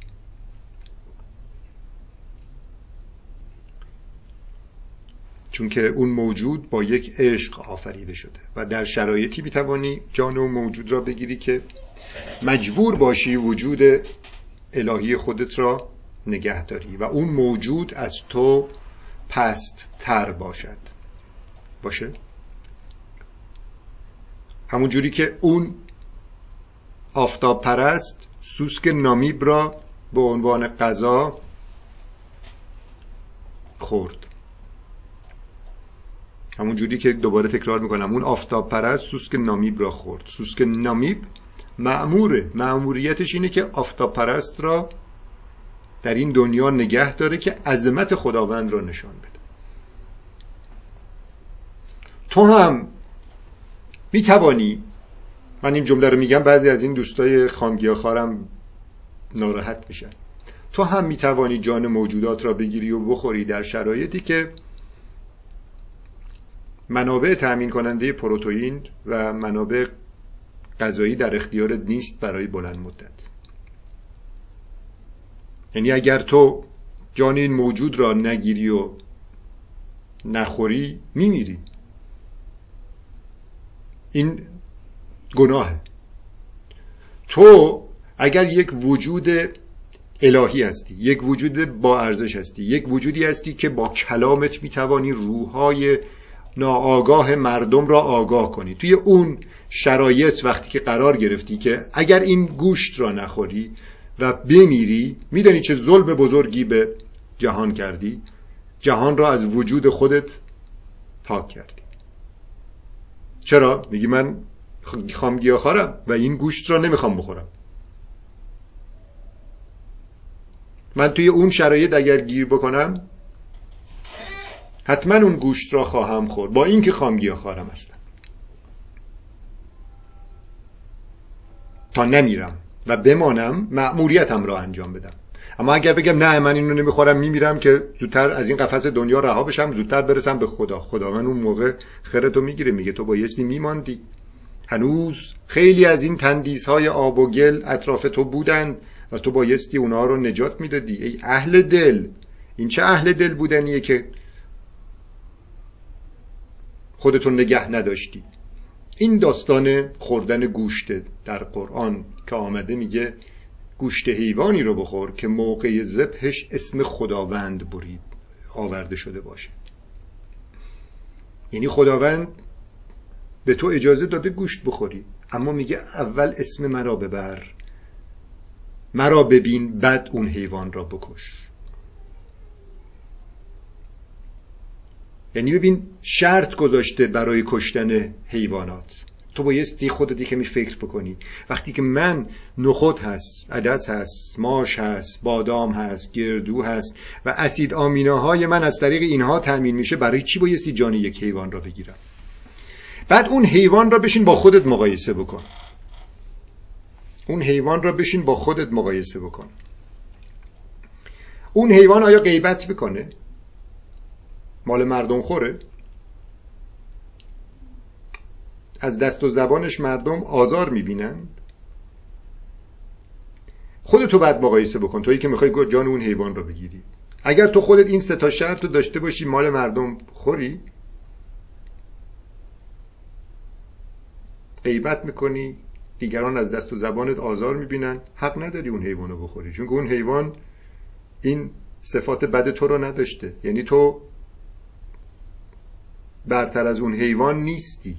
Speaker 1: چون که اون موجود با یک عشق آفریده شده و در شرایطی می‌توانی جان اون موجود را بگیری که مجبور باشی وجود الهی خودت را نگه داری و اون موجود از تو پست تر باشد. باشه؟ همون جوری که اون آفتاب پرست سوسک نامیب را به عنوان غذا خورد. همون جوری که دوباره تکرار می‌کنم اون آفتاب پرست سوسک نامیب را خورد. سوسک نامیب معموره معموریتش اینه که آفتاب پرست را در این دنیا نگه داره که عظمت خداوند را نشان بده. تو هم می توانی من این جمله رو میگم بعضی از این دوستای خارم ناراحت میشن. تو هم می‌توانی جان موجودات را بگیری و بخوری در شرایطی که منابع تأمین کننده پروتئین و منابع غذایی در اختیارت نیست برای بلند مدت. یعنی اگر تو جان این موجود را نگیری و نخوری میمیری. این گناهه. تو اگر یک وجود الهی هستی یک وجود با ارزش هستی یک وجودی هستی که با کلامت می‌توانی روحهای ناآگاه مردم را آگاه کنی. توی اون شرایط وقتی که قرار گرفتی که اگر این گوشت را نخوری و بمیری میدانی چه ظلم بزرگی به جهان کردی؟ جهان را از وجود خودت پاک کردی. چرا؟ میگی من خام گیاهخوارم و این گوشت را نمی‌خوام بخورم. من توی اون شرایط اگر گیر بکنم حتما اون گوشت را خواهم خورد. با اینکه خام گیاهخوارم هستم تا نمیرم و بمانم مأموریتم را انجام بدم. اما اگر بگم نه من اینو نمی‌خورم میمیرم که زودتر از این قفس دنیا رها بشم زودتر برسم به خدا. خدا من اون موقع خرتو می‌گیره میگه تو بایستی میماندی. هنوز خیلی از این تندیس های آب و گل اطراف تو بودند و تو بایستی اونها رو نجات می‌دادی. ای اهل دل این چه اهل دل بودنیه که خودتون نگه نداشتی؟ این داستان خوردن گوشت در قرآن که آمده میگه گوشت حیوانی رو بخور که موقع ذبحش اسم خداوند برید آورده شده باشه. یعنی خداوند به تو اجازه داده گوشت بخوری اما میگه اول اسم مرا ببر مرا ببین بعد اون حیوان را بکش. یعنی ببین شرط گذاشته برای کشتن حیوانات. تو بایستی خودت کمی فکر بکنی. وقتی که من نخود هست عدس هست ماش هست بادام هست گردو هست و اسید آمینه های من از طریق اینها تأمین میشه برای چی بایستی جان یک حیوان را بگیرم؟ بعد اون حیوان را بشین با خودت مقایسه بکن. اون حیوان را بشین با خودت مقایسه بکن. اون حیوان آیا غیبت می‌کنه مال مردم خوره؟ از دست و زبانش مردم آزار می‌بینند خودتو بعد مقایسه بکن تویی که می‌خوای جان اون حیوان رو بگیری. اگر تو خودت این سه تا شرط رو داشته باشی مال مردم خوری؟ غیبت می‌کنی دیگران از دست و زبانت آزار می‌بینن. حق نداری اون حیوان رو بخوری چون اون حیوان این صفات بد تو رو نداشته. یعنی تو برتر از اون حیوان نیستی.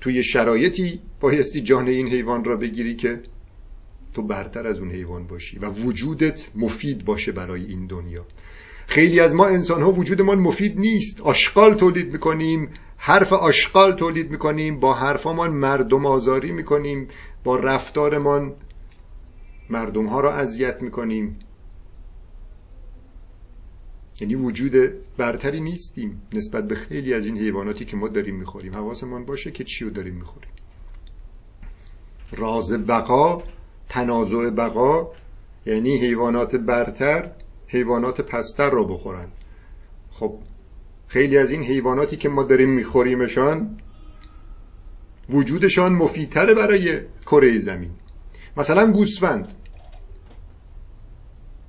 Speaker 1: توی شرایطی بایستی جان این حیوان را بگیری که تو برتر از اون حیوان باشی و وجودت مفید باشه برای این دنیا. خیلی از ما انسان ها وجودمان مفید نیست. آشغال تولید می‌کنیم حرف آشغال تولید می‌کنیم با حرفامان مردم آزاری می‌کنیم با رفتارمان مردم ها را اذیت می‌کنیم. یعنی وجود برتری نیستیم نسبت به خیلی از این حیواناتی که ما داریم می‌خوریم. حواسمان باشه که چی رو داریم می‌خوریم. راز بقا تنازع بقا یعنی حیوانات برتر حیوانات پستر را بخورن. خب خیلی از این حیواناتی که ما داریم میخوریمشان وجودشان مفیدتره برای کره زمین. مثلا گوسفند.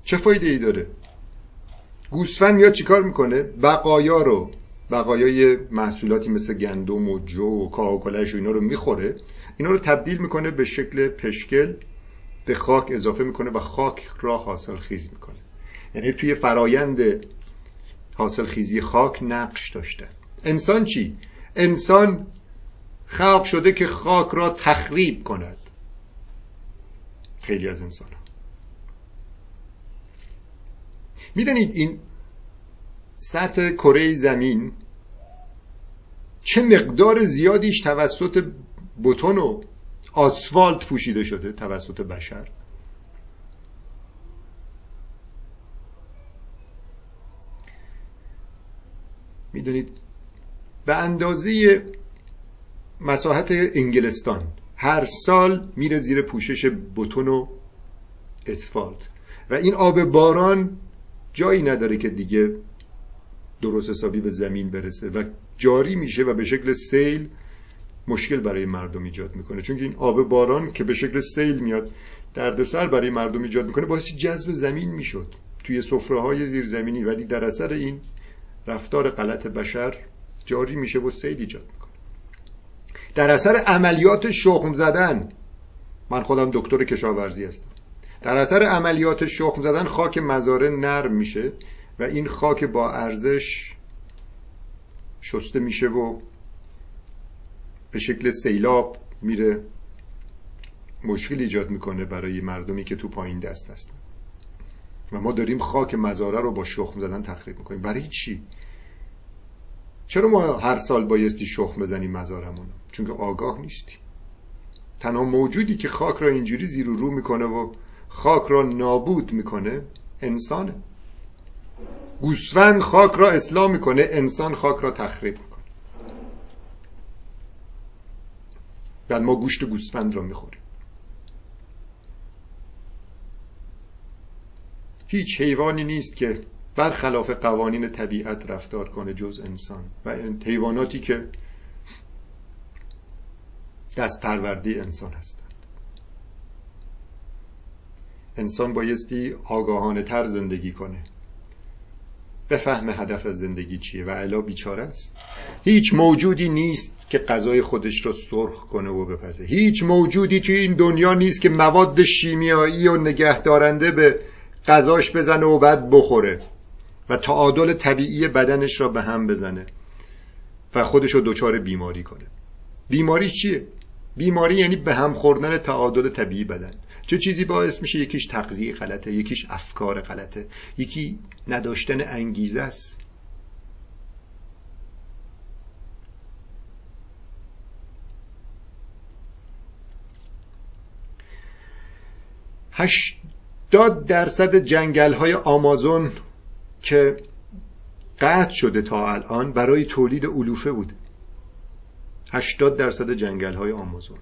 Speaker 1: چه فایده ای داره؟ گوسفند میاد چیکار می‌کنه؟ بقایا رو بقایای محصولاتی مثل گندم و جو و کاهوکلش و اینا رو می‌خوره. اینا رو تبدیل می‌کنه به شکل پشکل به خاک اضافه می‌کنه و خاک را حاصل خیز می‌کنه. یعنی توی فرایند حاصل خیزی خاک نقش داشته انسان چی؟ انسان خلق شده که خاک را تخریب کند. خیلی از انسان ها می‌دانید این سطح کره زمین چه مقدار زیادیش توسط بتون و آسفالت پوشیده شده توسط بشر؟ می‌دونید به اندازه مساحت انگلستان هر سال میره زیر پوشش بتون و اسفالت و این آب باران جایی نداره که دیگه درست حسابی به زمین برسه و جاری میشه و به شکل سیل مشکل برای مردم ایجاد می‌کنه. چون این آب باران که به شکل سیل میاد دردسر برای مردم ایجاد می‌کنه باعث جذب زمین می‌شد توی سفره های زیرزمینی. ولی در اثر این رفتار غلط بشر جاری میشه و سیل ایجاد می‌کنه. در اثر عملیات شخم زدن من خودم دکتر کشاورزی هستم. در اثر عملیات شخم زدن خاک مزاره نرم میشه و این خاک با ارزش شسته میشه و به شکل سیلاب میره. مشکل ایجاد می‌کنه برای مردمی که تو پایین دست هستن. و ما داریم خاک مزاره رو با شخم زدن تخریب می‌کنیم. برای چی؟ چرا ما هر سال بایستی شخم بزنیم مزارمون چون که آگاه نیستیم تنها موجودی که خاک را اینجوری زیر و رو می‌کنه و خاک را نابود می‌کنه انسانه. گوسفند خاک را اصلاح می‌کنه انسان خاک را تخریب می‌کنه. بعد ما گوشت گوسفند را می‌خوریم. هیچ حیوانی نیست که برخلاف قوانین طبیعت رفتار کنه جز انسان و حیواناتی که دست پرورده انسان هستند انسان بایستی آگاهانه تر زندگی کنه. بفهم هدف زندگی چیه و علا بیچاره است؟ هیچ موجودی نیست که غذای خودش رو سرخ کنه و بپزه. هیچ موجودی توی این دنیا نیست که مواد شیمیایی و نگهدارنده به غذاش بزنه و بعد بخوره و تعادل طبیعی بدنش را به هم بزنه و خودش رو دچار بیماری کنه. بیماری چیه؟ بیماری یعنی به هم خوردن تعادل طبیعی بدن. چه چیزی باعث میشه یکیش تغذیه غلطه یکیش افکار غلطه؟ یکی نداشتن انگیزه است. هشتاد درصد جنگل های آمازون که قطع شده تا الان برای تولید علوفه بود. 80 درصد جنگل های آمازون.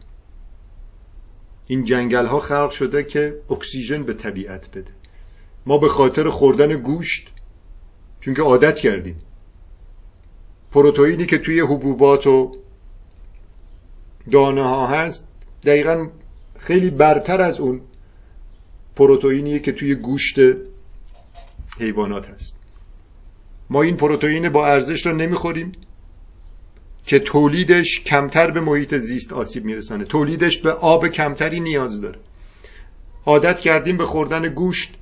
Speaker 1: این جنگل ها خلق شده که اکسیژن به طبیعت بده. ما به خاطر خوردن گوشت چون که عادت کردیم پروتئینی که توی حبوبات و دانه ها هست دقیقا خیلی برتر از اون پروتئینی که توی گوشت حیوانات هست. ما این پروتئین با ارزش رو نمی‌خوریم. که تولیدش کمتر به محیط زیست آسیب میرسانه. تولیدش به آب کمتری نیاز داره. عادت کردیم به خوردن گوشت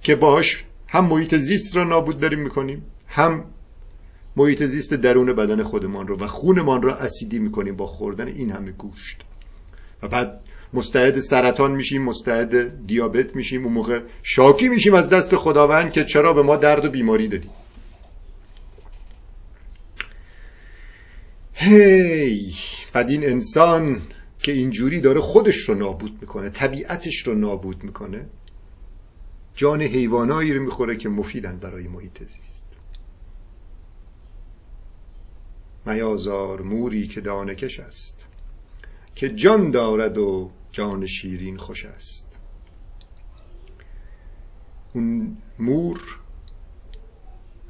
Speaker 1: که باهاش هم محیط زیست رو نابود داریم می‌کنیم هم محیط زیست درون بدن خودمان رو و خونمان رو اسیدی می‌کنیم با خوردن این همه گوشت. و بعد مستعد سرطان میشیم مستعد دیابت میشیم اون موقع شاکی میشیم از دست خداوند که چرا به ما درد و بیماری دادی. هی! بعد این انسان که اینجوری داره خودش رو نابود می‌کنه طبیعتش رو نابود می‌کنه جان حیوانایی رو می‌خوره که مفیدن برای محیط زیست. میازار موری که دانکش است که جان دارد و جان شیرین خوش است. اون مور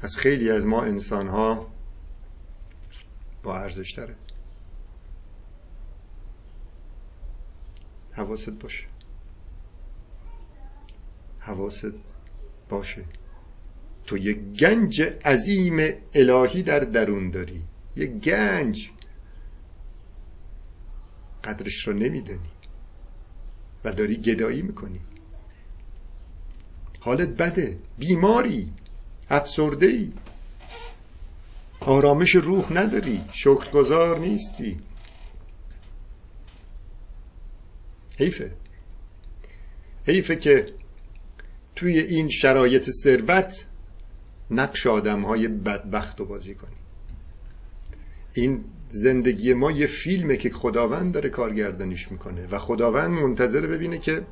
Speaker 1: از خیلی از ما انسان ها با ارزش داره. حواست باشه. حواست باشه. تو یک گنج عظیم الهی در درون داری. یک گنج. قدرش رو نمیدانی و داری گدایی می‌کنی. حالت بده. بیماری. افسرده ای آرامش روح نداری. شکرگزار نیستی. حیفه. حیفه که توی این شرایط ثروت نقش آدم های بدبخت رو بازی کنی. این زندگی ما یه فیلمه که خداوند داره کارگردانیش می‌کنه و خداوند منتظر ببینه که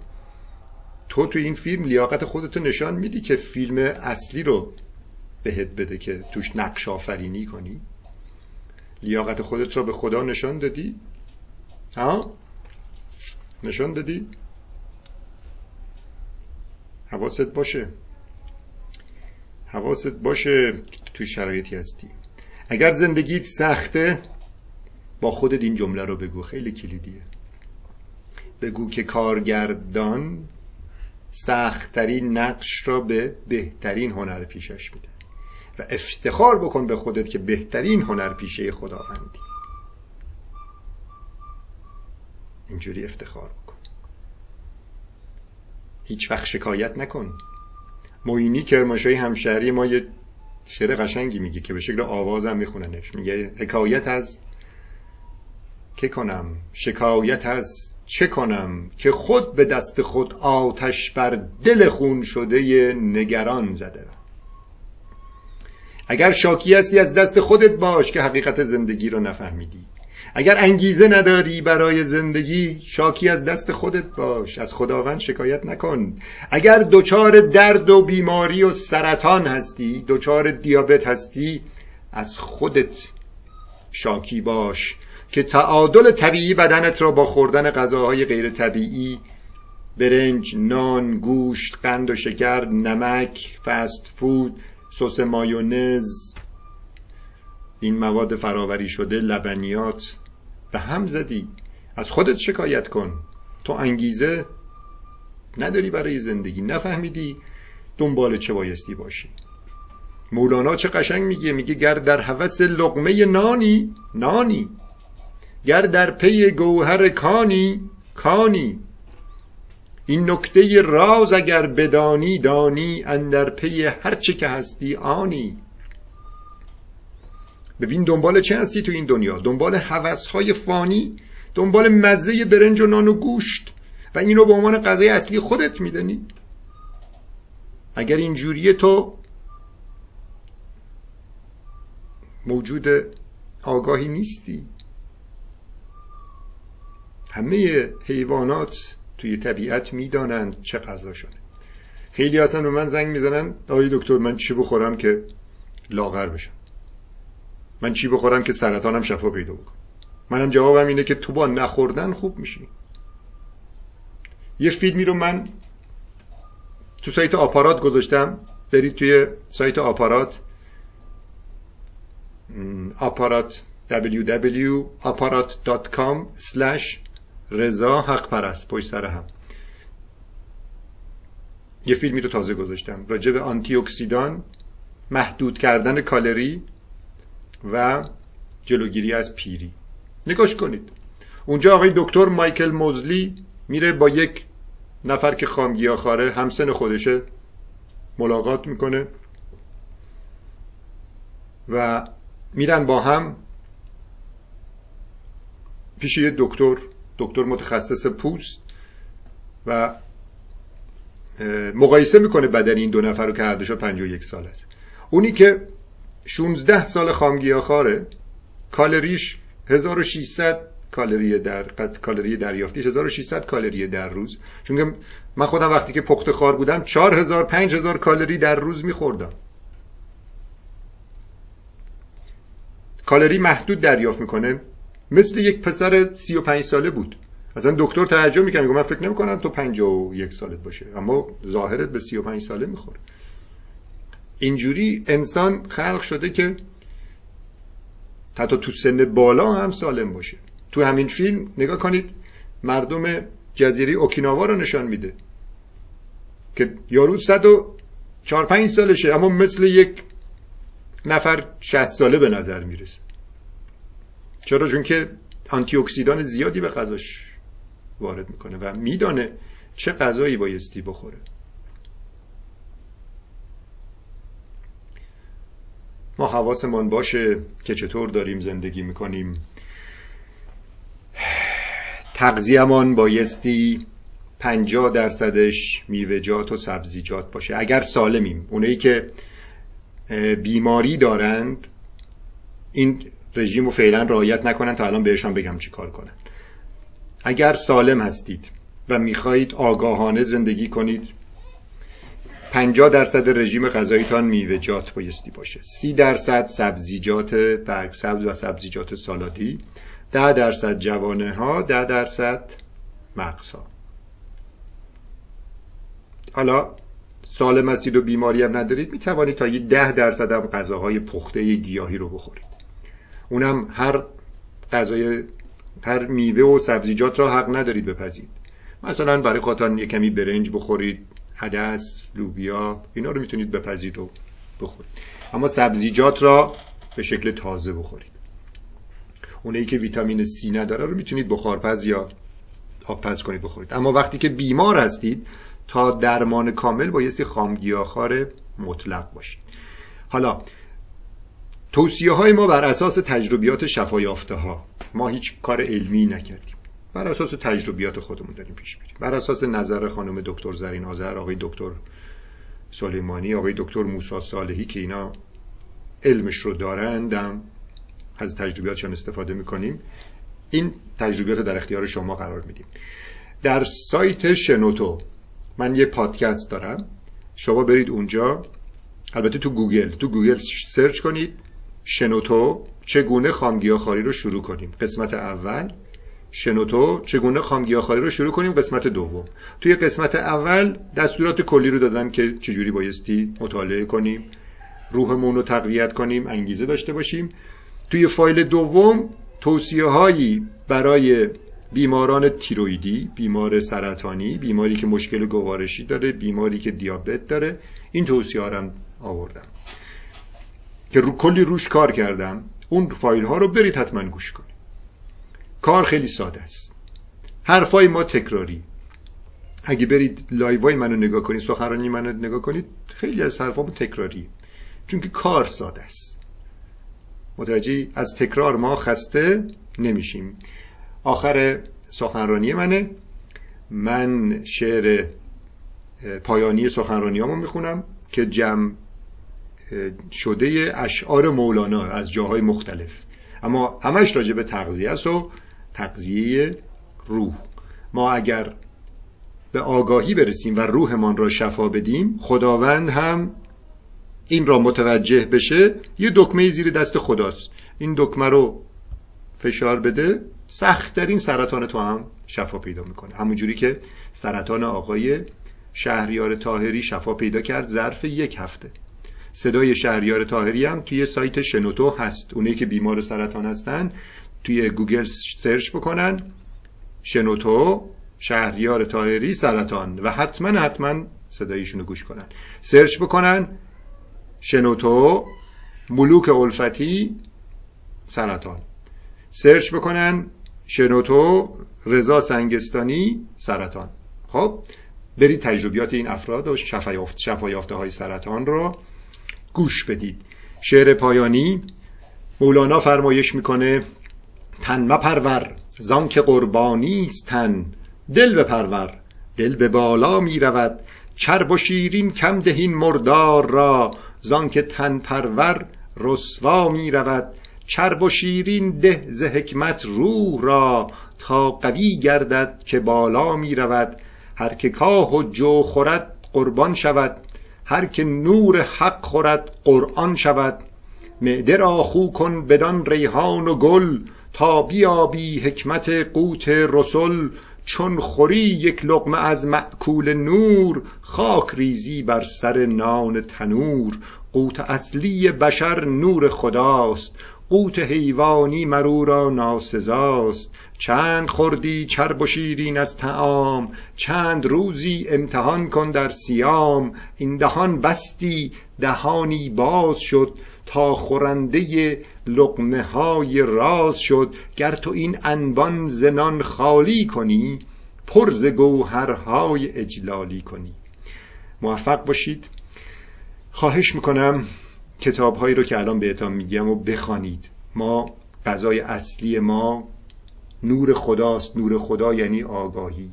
Speaker 1: تو تو این فیلم لیاقت خودتو نشان میدی که فیلم اصلی رو بهت بده که توش نقش آفرینی کنی. لیاقت خودت رو به خدا نشان دادی. ها؟ نشان دادی. حواست باشه. حواست باشه تو شرایطی هستی. اگر زندگیت سخته با خودت این جمله رو بگو. خیلی کلیدیه. بگو که کارگردان سختترین نقش را به بهترین هنر پیشش میده. افتخار بکن به خودت که بهترین هنر پیشه خداوندی. اینجوری افتخار بکن. هیچ وقت شکایت نکن. موینی کرماشای همشهری ما یه شعر قشنگی میگه که به شکل آوازم میخوننش. میگه حکایت از که کنم؟ شکایت از چه کنم که خود به دست خود آتش بر دل خون شده نگران زده اگر شاکی هستی از دست خودت باش که حقیقت زندگی رو نفهمیدی. اگر انگیزه نداری برای زندگی شاکی از دست خودت باش. از خداوند شکایت نکن. اگر دچار درد و بیماری و سرطان هستی دچار دیابت هستی از خودت شاکی باش که تعادل طبیعی بدنت را با خوردن غذاهای غیر طبیعی برنج، نان، گوشت، قند و شکر، نمک، فست فود، سس مایونز. این مواد فراوری شده لبنیات. به هم زدی. از خودت شکایت کن. تو انگیزه نداری برای زندگی. نفهمیدی دنبال چه بایستی باشی. مولانا چه قشنگ میگه؟ میگه گر در هوس لقمه نانی نانی. گر در پی گوهر کانی کانی. این نکته راز اگر بدانی دانی اندر پی هرچه که هستی آنی. ببین دنبال چه هستی تو این دنیا؟ دنبال های فانی دنبال مزه برنج و نان و گوشت و اینو به عنوان غذای اصلی خودت میدانی. اگر اینجوری تو موجود آگاهی نیستی. همه حیوانات توی طبیعت می‌دانند چه غذا شده. خیلی اصلا به من زنگ می‌زنن آقای دکتر من چی بخورم که لاغر بشم؟ من چی بخورم که سرطانم شفا پیدا بکنم منم جوابم اینه که تو با نخوردن خوب میشی یه فیلمی رو من تو سایت آپارات گذاشتم. برید توی سایت آپارات. آپارات www.aparat.com رضا حق پرست پشت سر هم. یه فیلمی رو تازه گذاشتم راجع به آنتی اکسیدان محدود کردن کالری و جلوگیری از پیری. نگاش کنید. اونجا آقای دکتر مایکل موزلی میره با یک نفر که خامگیاخواره همسن خودشه ملاقات می‌کنه و میرن با هم پیش یه دکتر دکتر متخصص پوست و مقایسه می‌کنه بدن این دو نفر رو که هر دوشون 51 سال است. اونی که 16 سال خامگیاخواره کالریش 1600 کالری در کالری دریافتیش 1600 کالری در روز. چون من خودم وقتی که پخته خوار بودم 4000 5000 کالری در روز میخوردم. کالری محدود دریافت می‌کنه. مثل یک پسر 35 ساله بود. اصلا دکتر تعجب می‌کنه میگه من فکر نمی‌کنم تو 51 سالت باشه. اما ظاهرت به 35 ساله می‌خوره. اینجوری انسان خلق شده که حتی تو سن بالا هم سالم باشه. تو همین فیلم نگاه کنید مردم جزیره اوکیناوا رو نشان میده که یارو 104 5 سالشه اما مثل یک نفر 60 ساله به نظر می‌رسه. چرا؟ چون که آنتی اکسیدان زیادی به غذاش وارد می‌کنه و میدانه چه غذایی بایستی بخوره. ما حواسمان باشه که چطور داریم زندگی می‌کنیم. تغذیهمان بایستی پنجاه درصدش میوهجات و سبزیجات باشه. اگر سالمیم. اونایی که بیماری دارند این رژیم رو فعلا رعایت نکنن تا الان بهشان بگم چی کار کنن. اگر سالم هستید و می‌خواهید آگاهانه زندگی کنید 50 درصد رژیم غذاییتان میوه‌جات بایستی باشه. 30 درصد سبزیجات برگ سبز و سبزیجات سالادی. 10 درصد جوانه ها 10 درصد مغز ها حالا سالم هستید و بیماری هم ندارید می توانید تا یه 10 درصد هم غذاهای پخته گیاهی رو بخورید. اونم هر غذای هر میوه و سبزیجات را حق ندارید بپزید. مثلا برای خاطر یه کمی برنج بخورید عدس لوبیا اینا رو می‌تونید بپزید و بخورید. اما سبزیجات را به شکل تازه بخورید. اونایی که ویتامین C نداره رو می‌تونید بخارپز یا آب پز کنید بخورید. اما وقتی که بیمار هستید تا درمان کامل بایستی خامگیاخوار مطلق باشید. حالا توصیه های ما بر اساس تجربیات شفایافته ها ما هیچ کار علمی نکردیم. بر اساس تجربیات خودمون داریم پیش میریم. بر اساس نظر خانم دکتر زرین آذر آقای دکتر سلیمانی آقای دکتر موسی صالحی که اینا علمش رو دارندم از تجربیاتشان استفاده می‌کنیم. این تجربیات در اختیار شما قرار میدیم. در سایت شنوتو من یه پادکست دارم. شما برید اونجا. البته تو گوگل تو گوگل search کنید. شنوتو چگونه خامگیاخواری رو شروع کنیم؟ قسمت اول. شنوتو چگونه خامگیاخواری رو شروع کنیم؟ قسمت دوم. توی قسمت اول دستورات کلی رو دادم که چجوری بایستی مطالعه کنیم روحمون رو تقویت کنیم انگیزه داشته باشیم. توی فایل دوم توصیه هایی برای بیماران تیرویدی بیمار سرطانی بیماری که مشکل گوارشی داره بیماری که دیابت داره این توصیه رو آوردم. که رو کلی روش کار کردم اون فایل ها رو برید حتما گوش کنید. کار خیلی ساده است. حرفای ما تکراری. اگه برید لایوای منو نگاه کنید سخنرانی منو نگاه کنید خیلی از حرفامو تکراری چون که کار ساده است. متوجه از تکرار ما خسته نمیشیم. آخر سخنرانی منه. من شعر پایانی سخنرانیامو می‌خونم که جمع شده اشعار مولانا از جاهای مختلف. اما همش راجع به تغذیه است و تغذیه روح. ما اگر به آگاهی برسیم و روحمان را شفا بدیم خداوند هم این را متوجه بشه یه دکمه زیر دست خداست. این دکمه رو فشار بده سختترین سرطان تو هم شفا پیدا می‌کنه. همونجوری که سرطان آقای شهریار طاهری شفا پیدا کرد ظرف یک هفته. صدای شهریار طاهری هم توی سایت شنوتو هست. اونایی که بیمار سرطان هستن توی گوگل search بکنن. شنوتو شهریار طاهری سرطان. و حتما حتما صدایشونو گوش کنن. سرچ بکنن. شنوتو ملوک الفتی سرطان. سرچ بکنن. شنوتو رضا سنگستانی سرطان. خب برید تجربیات این افراد و شفایافته های سرطان رو. گوش بدید. شعر پایانی مولانا فرمایش می‌کنه تن مپرور زان که قربانی است تن دل بپرور دل به بالا می‌رود چرب و شیرین کم دهین مردار را زان که تن پرور رسوا می‌رود چرب و شیرین ده ز حکمت روح را تا قوی گردد که بالا می‌رود هر که کاه و جو خورد قربان شود هر که نور حق خورد قرآن شود. معده را خو کن بدان ریحان و گل تا بیابی حکمت قوت رسل. چون خوری یک لقمه از معکول نور خاک ریزی بر سر نان تنور. قوت اصلی بشر نور خداست. قوت حیوانی مرو را ناسزاست. چند خوردی چرب و شیرین از تعام چند روزی امتحان کن در سیام این دهان بستی دهانی باز شد تا خورنده لقمه های راز شد. گر تو این انبان زنان خالی کنی پر ز گوهرهای اجلالی کنی. موفق باشید. خواهش می‌کنم کتاب هایی رو که الان بهتان میگم و بخوانید. ما غذای اصلی ما نور خداست نور خدا یعنی آگاهی.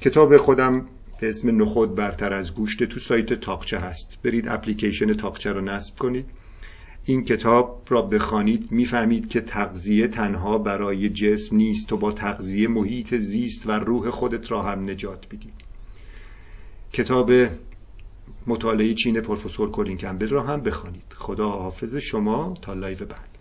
Speaker 1: کتاب خودم به اسم نخود برتر از گوشت تو سایت تاقچه هست. برید اپلیکیشن تاقچه رو نصب کنید. این کتاب را بخوانید می‌فهمید که تغذیه تنها برای جسم نیست. تو با تغذیه محیط زیست و روح خودت را هم نجات بدی کتاب مطالعه چین پروفسور کالین کمبل را هم بخوانید. خدا حافظ شما. تا live بعد.